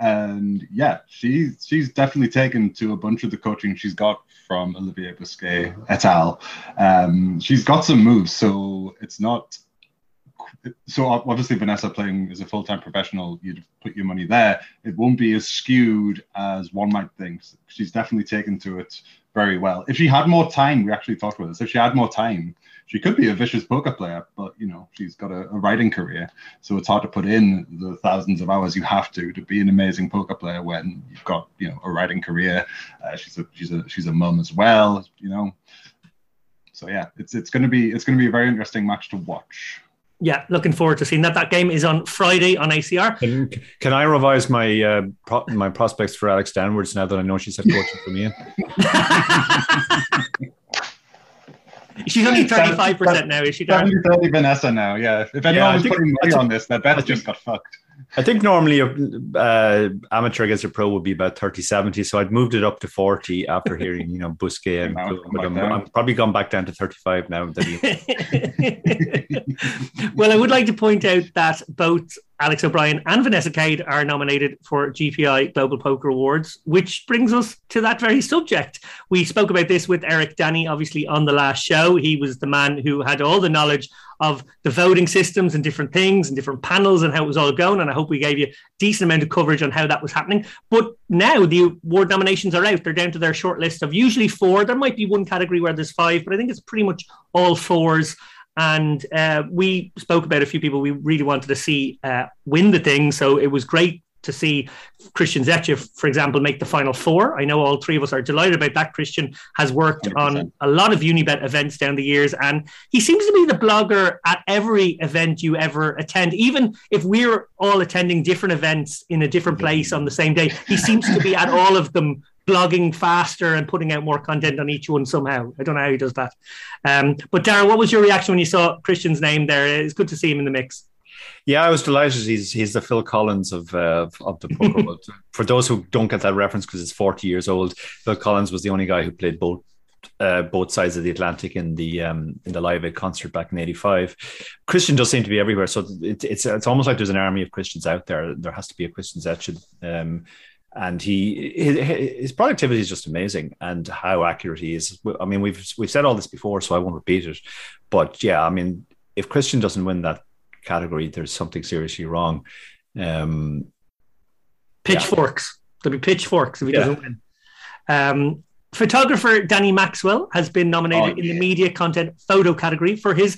and yeah, she's she's definitely taken to a bunch of the coaching she's got from Olivier Busquet et al. Um, she's got some moves, so it's not. So obviously, Vanessa playing as a full-time professional, you'd put your money there. It won't be as skewed as one might think. She's definitely taken to it very well. If she had more time, we actually talked about this. If she had more time, she could be a vicious poker player, but you know she's got a, a, writing career, so it's hard to put in the thousands of hours you have to to be an amazing poker player when you've got you know a writing career. Uh, she's a she's a she's a mum as well, you know. So yeah, it's it's going to be it's going to be a very interesting match to watch. Yeah, looking forward to seeing that. That game is on Friday on ACR. Can, can I revise my uh, pro- my prospects for Alex Danwards now that I know she's had coaching from you? (laughs) She's only 35% now, is she? 70 30 Vanessa now, yeah. If anyone yeah, was putting money on this, that bet just got fucked. I think normally uh, amateur against a pro would be about 30 70. So I'd moved it up to 40 after hearing, you know, Busquet. (laughs) And, but I'm, I'm, probably gone back down to 35 now. (laughs) well, I would like to point out that both Alex O'Brien and Vanessa Kade are nominated for GPI Global Poker Awards, which brings us to that very subject. We spoke about this with Eric Danis, obviously, on the last show. He was the man who had all the knowledge of the voting systems and different things and different panels and how it was all going. And I hope we gave you a decent amount of coverage on how that was happening. But now the award nominations are out. They're down to their short list of usually four. There might be one category where there's five, but I think it's pretty much all fours. And uh, we spoke about a few people we really wanted to see uh, win the thing. So it was great to see Christian Zetchev, for example, make the final four. I know all three of us are delighted about that. Christian has worked 100%. on a lot of Unibet events down the years, and he seems to be the blogger at every event you ever attend. Even if we're all attending different events in a different place on the same day, he seems to be at all of them blogging faster and putting out more content on each one somehow. I don't know how he does that. Um, but Dara, what was your reaction when you saw Christian's name there? It's good to see him in the mix. Yeah, I was delighted. He's he's the Phil Collins of uh, of the poker (laughs) world. For those who don't get that reference because it's forty years old, Phil Collins was the only guy who played both uh, both sides of the Atlantic in the um, in the Live Aid concert back in '85. Christian does seem to be everywhere, so it, it's it's almost like there's an army of Christians out there. There has to be a Christian Zetchev. Um, and he his, his productivity is just amazing and how accurate he is i mean we've we've said all this before so i won't repeat it but yeah i mean if christian doesn't win that category there's something seriously wrong um pitchforks yeah. there'll be pitchforks if he yeah. doesn't win um photographer danny maxwell has been nominated oh, in the media content photo category for his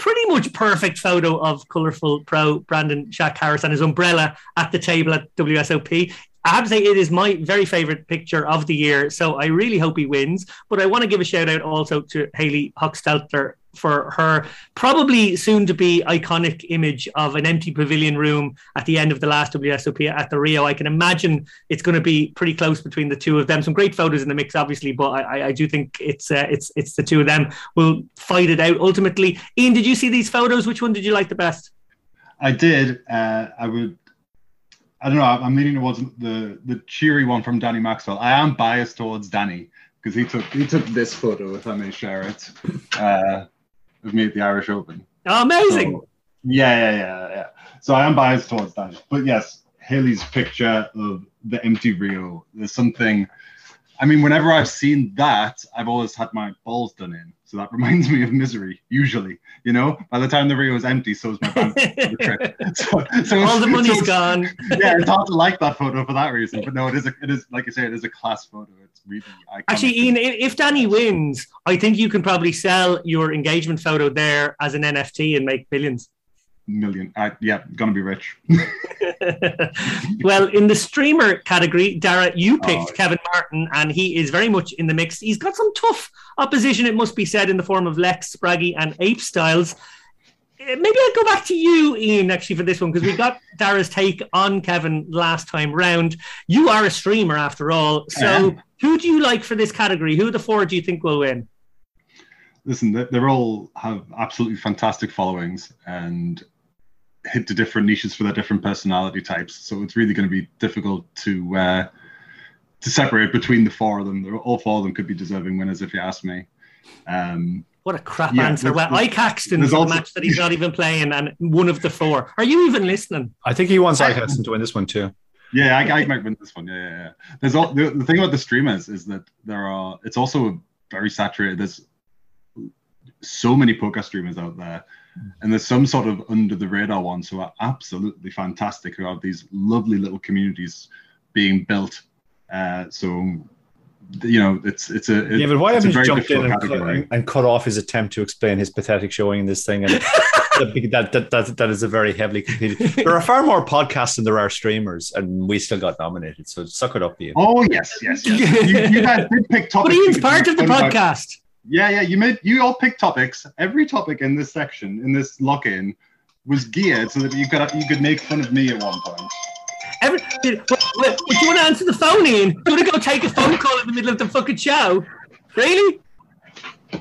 pretty much perfect photo of colorful pro Brandon Shack-Harris and his umbrella at the table at WSOP. I have to say it is my very favorite picture of the year. So I really hope he wins. But I want to give a shout out also to Haley Hochstetler for her probably soon to be iconic image of an empty pavilion room at the end of the last WSOP at the Rio. I can imagine it's going to be pretty close between the two of them. Some great photos in the mix, obviously, but I, I do think it's uh, it's it's the two of them will fight it out ultimately. Ian, did you see these photos? Which one did you like the best? I did. Uh, I would I don't know. I'm leaning towards the the cheery one from Danny Maxwell. I am biased towards Danny because he took he took this photo, if I may share it, uh, of me at the Irish Open. Oh, amazing! So, yeah, yeah, yeah, yeah. So I am biased towards that. but yes, Haley's picture of the empty Rio. There's something. I mean, whenever I've seen that, I've always had my balls done in. So that (laughs) reminds me of misery, usually. You know, by the time the Rio is empty, so is my bank trip. (laughs) So, so all the money's so, gone. (laughs) yeah, it's hard to like that photo for that reason. But no, it is a, it is like I say, it is a class photo. It's really iconic. Actually, Ian, if Danny wins, I think you can probably sell your engagement photo there as an NFT and make billions million. Uh, yeah, gonna be rich. (laughs) well, in the streamer category, Dara, you picked oh. Kevin Martin, and he is very much in the mix. He's got some tough opposition, it must be said, in the form of Lex Spraggy and Ape Styles. Uh, maybe I'll go back to you, Ian, actually, for this one, because we got Dara's take on Kevin last time round. You are a streamer, after all. So, who do you like for this category? Who the four do you think will win? Listen, they're all have absolutely fantastic followings, and hit the different niches for their different personality types. So it's really going to be difficult to uh, to separate between the four of them. They're, all four of them could be deserving winners if you ask me. Um, what a crap yeah, answer. Well, Ike Haxton's also, a match that he's not even playing, and one of the four. Are you even listening? I think he wants Ike Haxton to win this one too. Yeah, I, I might win this one. Yeah, yeah, yeah. There's all, the, the thing about the streamers is that there are. It's also very saturated. There's so many poker streamers out there and there's some sort of under the radar ones who are absolutely fantastic, who have these lovely little communities being built. Uh, so you know, it's it's a yeah. But why haven't you jumped in and cut, and cut, off his attempt to explain his pathetic showing in this thing? And (laughs) that, that, that that is a very heavily competed. There are far more podcasts than there are streamers, and we still got nominated. So suck it up, Ian. Oh yes, yes, yes. you, you guys did pick topics. But Ian's part of the podcast. Yeah, yeah. You made you all picked topics. Every topic in this section, in this lock-in, was geared so that you could you could make fun of me at one point. Every, did, do you want to answer the phone, Ian? Do you want to go take a phone call in the middle of the fucking show? Really?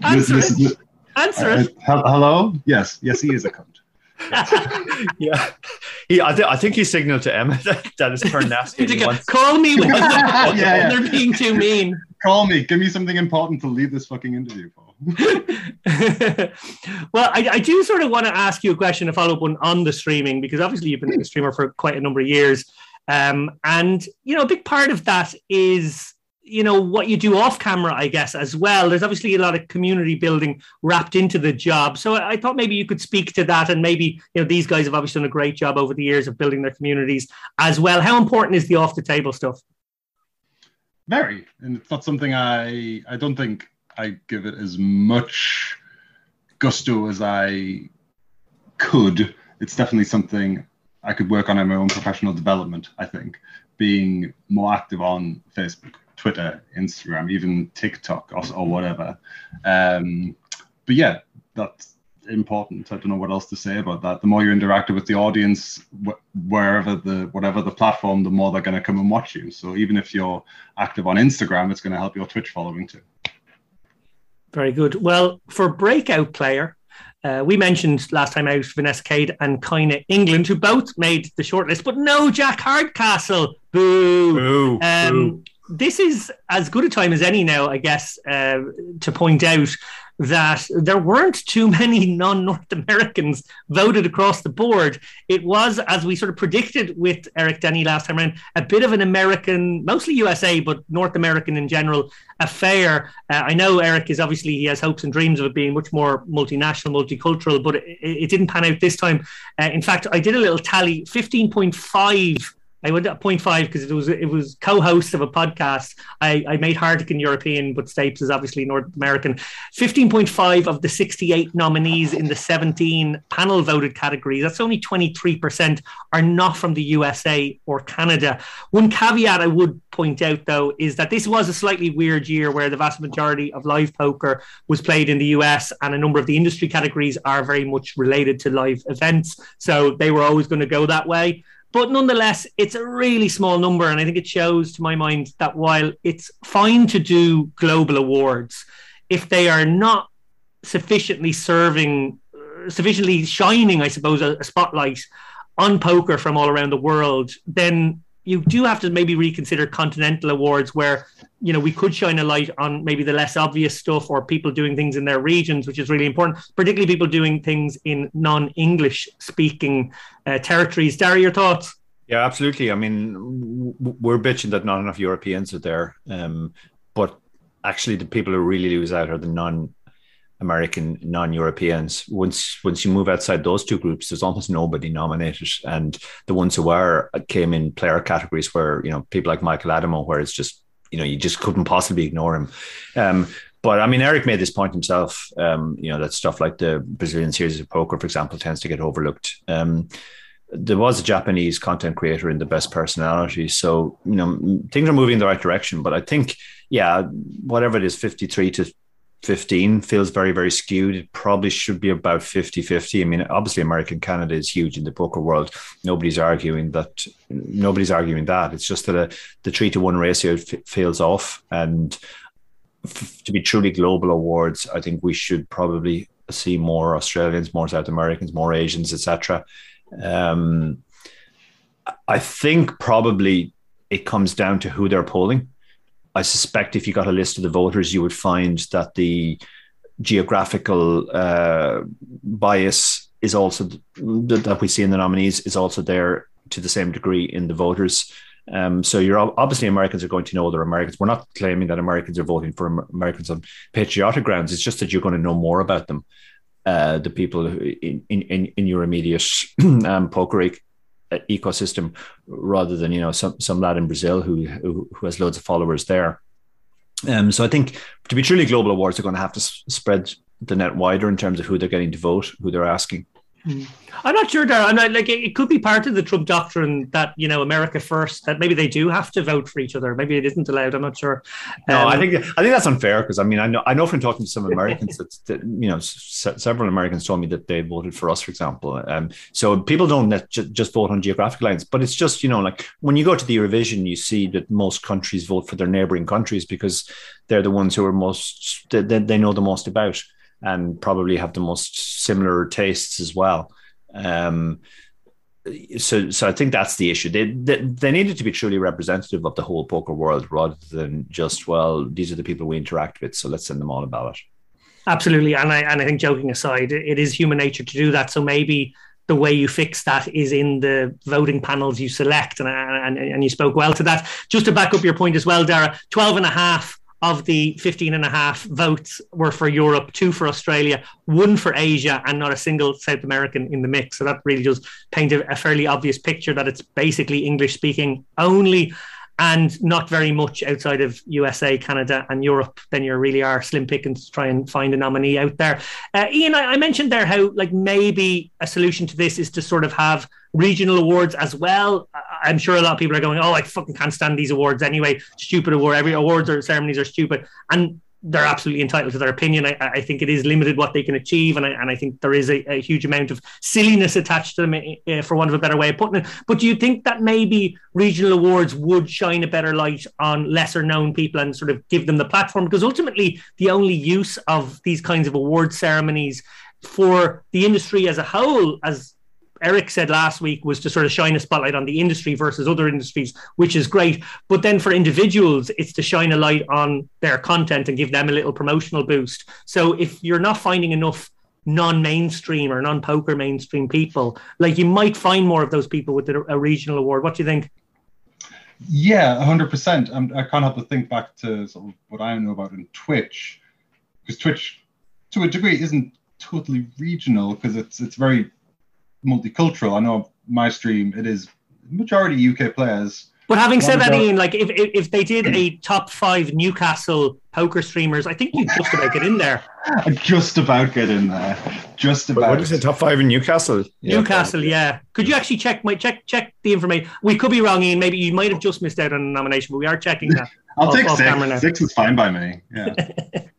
Answer this, this, it. Answer uh, it. hello? Yes, yes, he is a cunt. (laughs) yeah, he. I, th- I, think he signaled to Emma (laughs) that, that is turned nasty. Call me when (laughs) yeah, yeah. they're being too mean. Call me. Give me something important to leave this fucking interview for. well, I, I, do sort of want to ask you a question, a follow up one on the streaming, because obviously you've been a streamer for quite a number of years. Um, and, you know, a big part of that is you know what you do off camera i guess as well. There's obviously a lot of community building wrapped into the job. So i thought maybe you could speak to that and maybe you know these guys have obviously done a great job over the years of building their communities as well. How important is the off the table stuff? Very. And it's not something i i don't think i give it as much gusto as i could. It's definitely something i could work on in my own professional development i think being more active on facebook Twitter, Instagram, even TikTok or, or whatever. Um, but yeah, that's important. I don't know what else to say about that. The more you interact with the audience, wh- wherever the whatever the platform, the more they're going to come and watch you. So even if you're active on Instagram, it's going to help your Twitch following too. Very good. Well, for breakout player, uh, we mentioned last time out Vanessa Kade and Kaina England, who both made the shortlist, but no Jack Hardcastle. Boo. Boo. Um, Boo this is as good a time as any now, I guess, uh, to point out that there weren't too many (laughs) non North Americans voted across the board. It was, as we sort of predicted with Eric Danis last time around, a bit of an American, mostly USA, but North American in general affair. Uh, I know Eric is obviously, he has hopes and dreams of it being much more multinational, multicultural, but it, it didn't pan out this time. Uh, in fact, I did a little tally 15.5 I went at 0.5 because it was it was co-host of a podcast. I, I made Hardican European, but Stapes is obviously North American. 15.5 of the 68 nominees in the 17 panel voted categories, that's only 23%, are not from the USA or Canada. One caveat I would point out though is that this was a slightly weird year where the vast majority of live poker was played in the US and a number of the industry categories are very much related to live events. So they were always going to go that way. But nonetheless, it's a really small number. And I think it shows, to my mind, that while it's fine to do global awards, if they are not sufficiently serving, uh, sufficiently shining, I suppose, a, a spotlight on poker from all around the world, then you do have to maybe reconsider continental awards where you know we could shine a light on maybe the less obvious stuff or people doing things in their regions which is really important particularly people doing things in non-english speaking uh, territories. Dara, your thoughts? Yeah absolutely. I mean we're bitching that not enough europeans are there um, but actually, the people who really lose out are the non American non-Europeans. Once once you move outside those two groups, there's almost nobody nominated, and the ones who were came in player categories where you know people like Michael Addamo, where it's just you know you just couldn't possibly ignore him. Um, but I mean, Eric made this point himself. Um, you know that stuff like the Brazilian series of poker, for example, tends to get overlooked. Um, there was a Japanese content creator in the best personality, so you know things are moving in the right direction. But I think, yeah, whatever it is, fifty three to 15 feels very, very skewed. It probably should be about 50 50. I mean, obviously, American Canada is huge in the poker world. Nobody's arguing that. Nobody's arguing that. It's just that a, the three to one ratio f- feels off. And f- to be truly global awards, I think we should probably see more Australians, more South Americans, more Asians, etc. Um, I think probably it comes down to who they're polling. I suspect if you got a list of the voters, you would find that the geographical uh, bias is also that we see in the nominees is also there to the same degree in the voters. Um, so you're obviously Americans are going to know they're Americans. We're not claiming that Americans are voting for Americans on patriotic grounds. It's just that you're going to know more about them, uh, the people in, in, in your immediate (clears throat) um, poker ecosystem rather than you know some some lad in Brazil who who, who has loads of followers there. Um, so I think to be truly global awards, they're going to have to spread the net wider in terms of who they're getting to vote, who they're asking. Hmm. I'm not sure, Dara. I'm not like it could be part of the Trump doctrine that you know America first. That maybe they do have to vote for each other. Maybe it isn't allowed. I'm not sure. No, I um, think I think that's unfair because I mean I know I know from talking to some Americans that, that you know s- several Americans told me that they voted for us, for example. Um, so people don't net, just vote on geographic lines, but it's just you know like when you go to the Eurovision, you see that most countries vote for their neighboring countries because they're the ones who are most they, they know the most about and probably have the most similar tastes as well. Um, so, so I think that's the issue. They, they, they needed to be truly representative of the whole poker world rather than just well, these are the people we interact with, so let's send them all a ballot. Absolutely, and I and I think joking aside, it is human nature to do that. So maybe the way you fix that is in the voting panels you select, and and, and you spoke well to that. Just to back up your point as well, Dara, 12 and a half of the 15 and a half votes were for Europe, two for Australia, one for Asia, and not a single South American in the mix. So that really does paint a, a fairly obvious picture that it's basically English speaking only and not very much outside of USA, Canada, and Europe, then you really are slim pickings to try and find a nominee out there. Uh, Ian, I, I, mentioned there how like maybe a solution to this is to sort of have regional awards as well. I'm sure a lot of people are going, "Oh, I fucking can't stand these awards anyway. Stupid award. Every awards or ceremonies are stupid." And they're absolutely entitled to their opinion. I, I, think it is limited what they can achieve, and I, and I think there is a, a huge amount of silliness attached to them, uh, for want of a better way of putting it. But do you think that maybe regional awards would shine a better light on lesser known people and sort of give them the platform? Because ultimately, the only use of these kinds of award ceremonies for the industry as a whole, as Eric said last week was to sort of shine a spotlight on the industry versus other industries, which is great. But then for individuals, it's to shine a light on their content and give them a little promotional boost. So if you're not finding enough non-mainstream or non-poker mainstream people, like you might find more of those people with a, regional award. What do you think? Yeah, hundred percent. I can't help but think back to sort of what I know about in Twitch, because Twitch, to a degree, isn't totally regional because it's it's very multicultural. I know my stream it is majority UK players. But having said that, Ian, like if, if, if they did a (clears throat) top five Newcastle poker streamers, I think you (laughs) just about get in there. just about get in there. Just about. What is it? Top five in Newcastle? Yeah, Newcastle, yeah. Could you actually check my check check the information? We could be wrong, Ian. Maybe you might have just missed out on a nomination, but we are checking that. (laughs) I'll off, take six. Six is fine by me. Yeah. (laughs)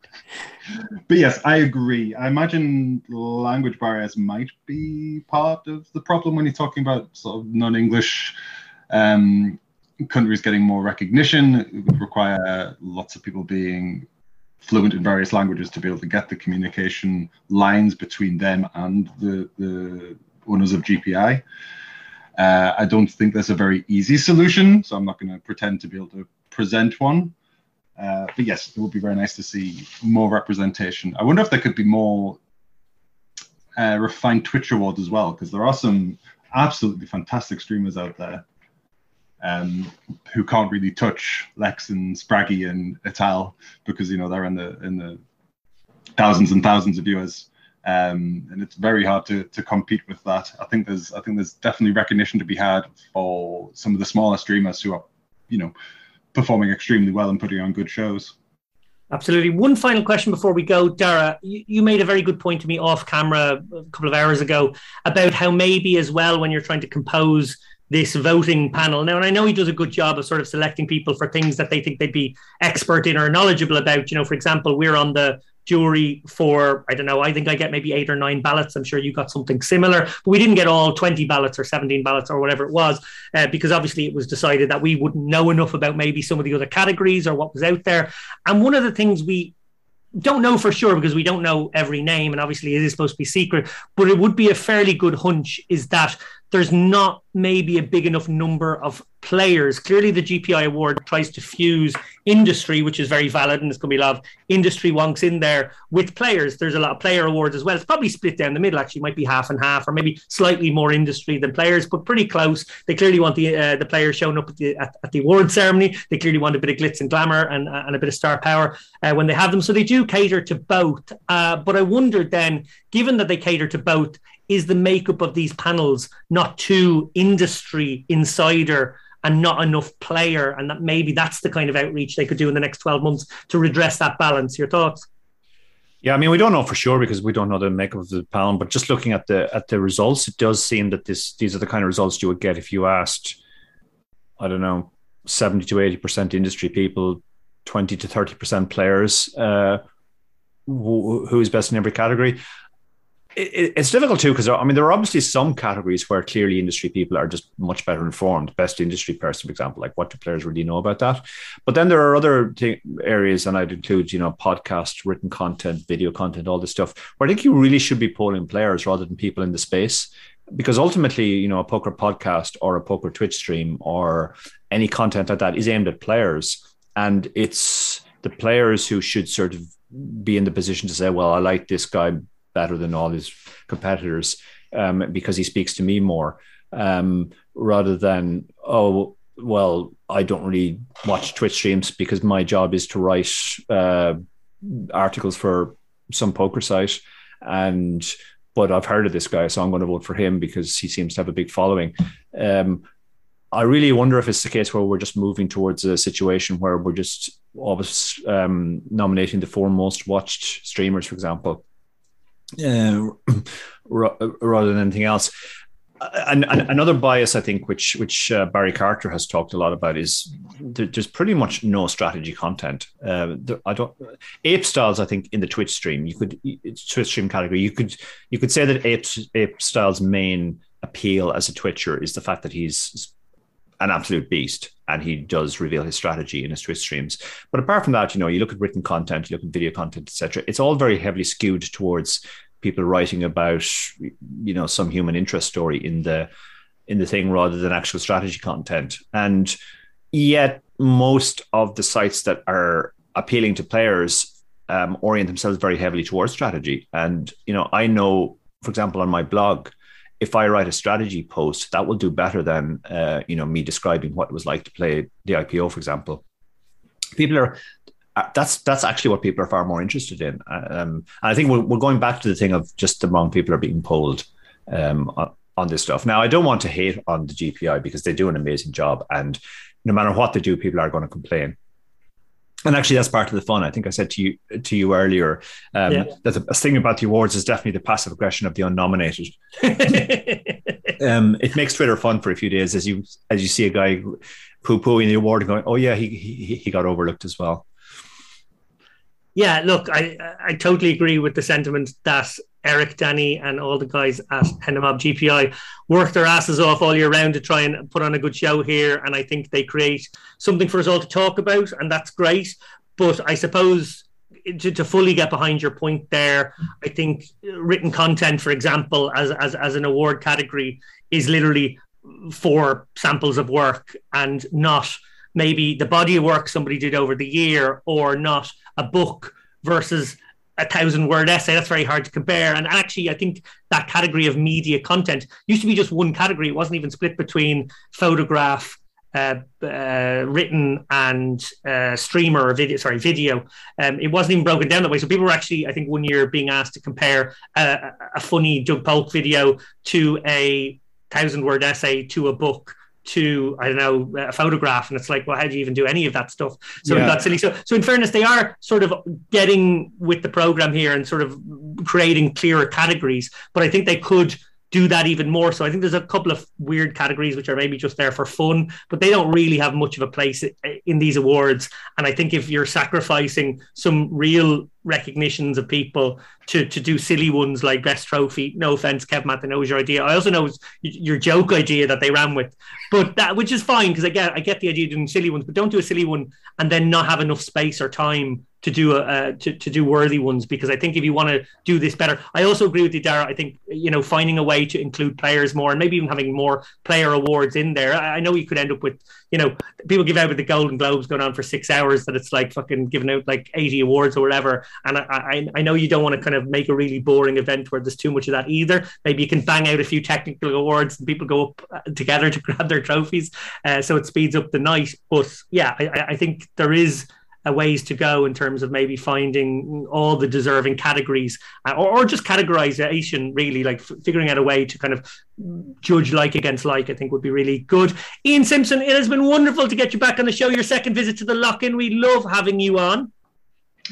but yes, I agree. I imagine language barriers might be part of the problem when you're talking about sort of non-English um, countries getting more recognition. It would require lots of people being fluent in various languages to be able to get the communication lines between them and the, the owners of GPI. Uh, I don't think there's a very easy solution, so I'm not going to pretend to be able to present one. Uh, but yes, it would be very nice to see more representation. I wonder if there could be more uh, refined Twitch awards as well, because there are some absolutely fantastic streamers out there. um, who can't really touch Lex and Spraggy and Ital because you know they're in the in the thousands and thousands of viewers. Um, and it's very hard to, to compete with that. I think there's I think there's definitely recognition to be had for some of the smaller streamers who are, you know, performing extremely well and putting on good shows. Absolutely. One final question before we go, Dara. You, you, made a very good point to me off camera a couple of hours ago about how maybe as well when you're trying to compose this voting panel. Now, and I know he does a good job of sort of selecting people for things that they think they'd be expert in or knowledgeable about. You know, for example, we're on the jury for I don't know. I think I get maybe eight or nine ballots. I'm sure you got something similar, but we didn't get all 20 ballots or 17 ballots or whatever it was, uh, because obviously it was decided that we wouldn't know enough about maybe some of the other categories or what was out there. And one of the things we don't know for sure because we don't know every name and obviously it is supposed to be secret but it would be a fairly good hunch is that there's not maybe a big enough number of players. Clearly, the GPI award tries to fuse industry, which is very valid, and there's going to be a lot of industry wonks in there with players. There's a lot of player awards as well. It's probably split down the middle. Actually, might be half and half, or maybe slightly more industry than players, but pretty close. They clearly want the uh, the players showing up at the at, at, the award ceremony. They clearly want a bit of glitz and glamour and and a bit of star power uh, when they have them. So they do cater to both. Uh, but I wondered then, given that they cater to both is the makeup of these panels not too industry insider and not enough player. And that maybe that's the kind of outreach they could do in the next 12 months to redress that balance. Your thoughts? Yeah, I mean, we don't know for sure because we don't know the makeup of the panel. But just looking at the at the results, it does seem that this these are the kind of results you would get if you asked, I don't know, seventy to eighty percent industry people, twenty to thirty percent players, uh, who is best in every category it, it's difficult too because I mean there are obviously some categories where clearly industry people are just much better informed. Best industry person, for example, like what do players really know about that? But then there are other t- areas, and I'd include you know podcast, written content, video content, all this stuff where I think you really should be polling players rather than people in the space. Because ultimately, you know, a poker podcast or a poker Twitch stream or any content like that is aimed at players, and it's the players who should sort of be in the position to say, "Well, I like this guy better than all his competitors um, because he speaks to me more um, rather than oh well I don't really watch Twitch streams because my job is to write uh, articles for some poker site and but I've heard of this guy so I'm going to vote for him because he seems to have a big following. Um, I really wonder if it's the case where we're just moving towards a situation where we're just always um, nominating the four most watched streamers, for example, uh, rather than anything else. And, and, another bias, I think, which which uh, Barry Carter has talked a lot about, is there's pretty much no strategy content. Uh, there, I don't ape styles. I think in the Twitch stream, you could Twitch stream category, you could you could say that ape ape styles main appeal as a Twitcher is the fact that he's an absolute beast and he does reveal his strategy in his Twitch streams. But apart from that, you know, you look at written content, you look at video content, etc. It's all very heavily skewed towards people writing about you know some human interest story in the in the thing rather than actual strategy content and yet most of the sites that are appealing to players um, orient themselves very heavily towards strategy and you know i know for example on my blog if i write a strategy post that will do better than uh, you know me describing what it was like to play the ipo for example people are uh, that's that's actually what people are far more interested in. Um, and I think we're, we're going back to the thing of just the wrong people are being polled um, on, this stuff. Now, I don't want to hate on the GPI because they do an amazing job, and no matter what they do, people are going to complain. And actually, that's part of the fun. I think I said to you to you earlier um, yeah. that the thing about the awards is definitely the passive aggression of the unnominated. (laughs) um, it makes Twitter fun for a few days as you as you see a guy poo pooing the award and going, "Oh yeah, he he, he got overlooked as well." Yeah, look, I I totally agree with the sentiment that Eric, Danis, and all the guys at Hendon Mob GPI work their asses off all year round to try and put on a good show here. And I think they create something for us all to talk about, and that's great. But I suppose to, to fully get behind your point there, I think written content, for example, as, as, as an award category, is literally four samples of work and not maybe the body of work somebody did over the year or not a book versus a thousand word essay. That's very hard to compare. And actually, I think that category of media content used to be just one category. It wasn't even split between photograph, uh, uh, written and uh, streamer or video, sorry, video. Um, it wasn't even broken down that way. So people were actually, I think, one year being asked to compare a, a funny Doug Polk video to a thousand word essay to a book to I don't know a photograph, and it's like, well, how do you even do any of that stuff? So yeah. silly. So, so in fairness, they are sort of getting with the program here and sort of creating clearer categories. But I think they could do that even more. So I think there's a couple of weird categories which are maybe just there for fun, but they don't really have much of a place in these awards. And I think if you're sacrificing some real recognitions of people to to do silly ones like best trophy, no offense, Kevmath, I know your idea. I also know your joke idea that they ran with, but that which is fine because I get I get the idea of doing silly ones, but don't do a silly one and then not have enough space or time to do uh, to, to do worthy ones because I think if you want to do this better, I also agree with you, Dara. I think you know finding a way to include players more and maybe even having more player awards in there. I, I know you could end up with you know people give out with the Golden Globes going on for six hours that it's like fucking giving out like eighty awards or whatever. And I I, I know you don't want to kind of make a really boring event where there's too much of that either. Maybe you can bang out a few technical awards and people go up uh, together (laughs) to grab their trophies, uh, so it speeds up the night. But yeah, I, I think there is a ways to go in terms of maybe finding all the deserving categories uh, or, or just categorization really like f- figuring out a way to kind of judge like against like i think would be really good. Ian Simpson it has been wonderful to get you back on the show. Your second visit to the lock-in. We love having you on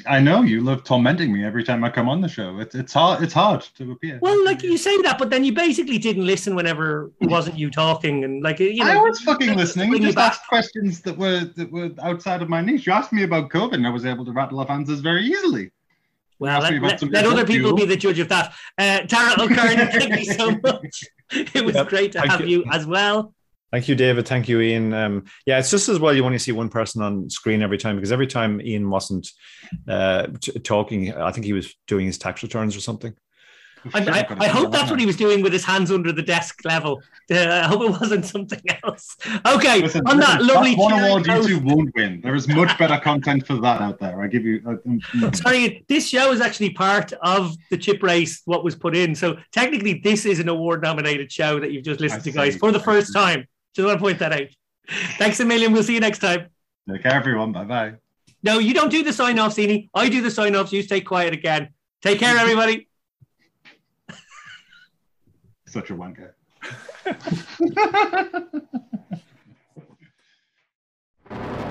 I know you love tormenting me every time I come on the show. It's it's hard it's hard to appear. Well, like you say that, but then you basically didn't listen whenever it wasn't you talking, and like you know. I was fucking listening. You just asked questions that were that were outside of my niche. You asked me about COVID, and I was able to rattle off answers very easily. Well, let, let, let other people be the judge of that. Uh, Dara O'Kearney, thank you so (laughs) much. It was yep, great to have you. you as well. Thank you, David. Thank you, Ian. Um, yeah, it's just as well you only see one person on screen every time because every time Ian wasn't uh, t- talking, I think he was doing his tax returns or something. I, I, I, hope that's what he was doing with his hands under the desk level. Uh, I hope it wasn't something else. Okay, Listen, on that lovely one award YouTube won't win. There is much better content for that out there. I give you. Uh. (laughs) Sorry, this show is actually part of the chip race. What was put in, so technically, this is an award-nominated show that you've just listened I to, guys, for the first time. Just want to point that out. Thanks, Emilian. We'll see you next time. Take care, everyone. Bye bye. No, you don't do the sign offs, Ian. I do the sign offs. You stay quiet again. Take care, everybody. (laughs) Such a wanker. (laughs) (laughs)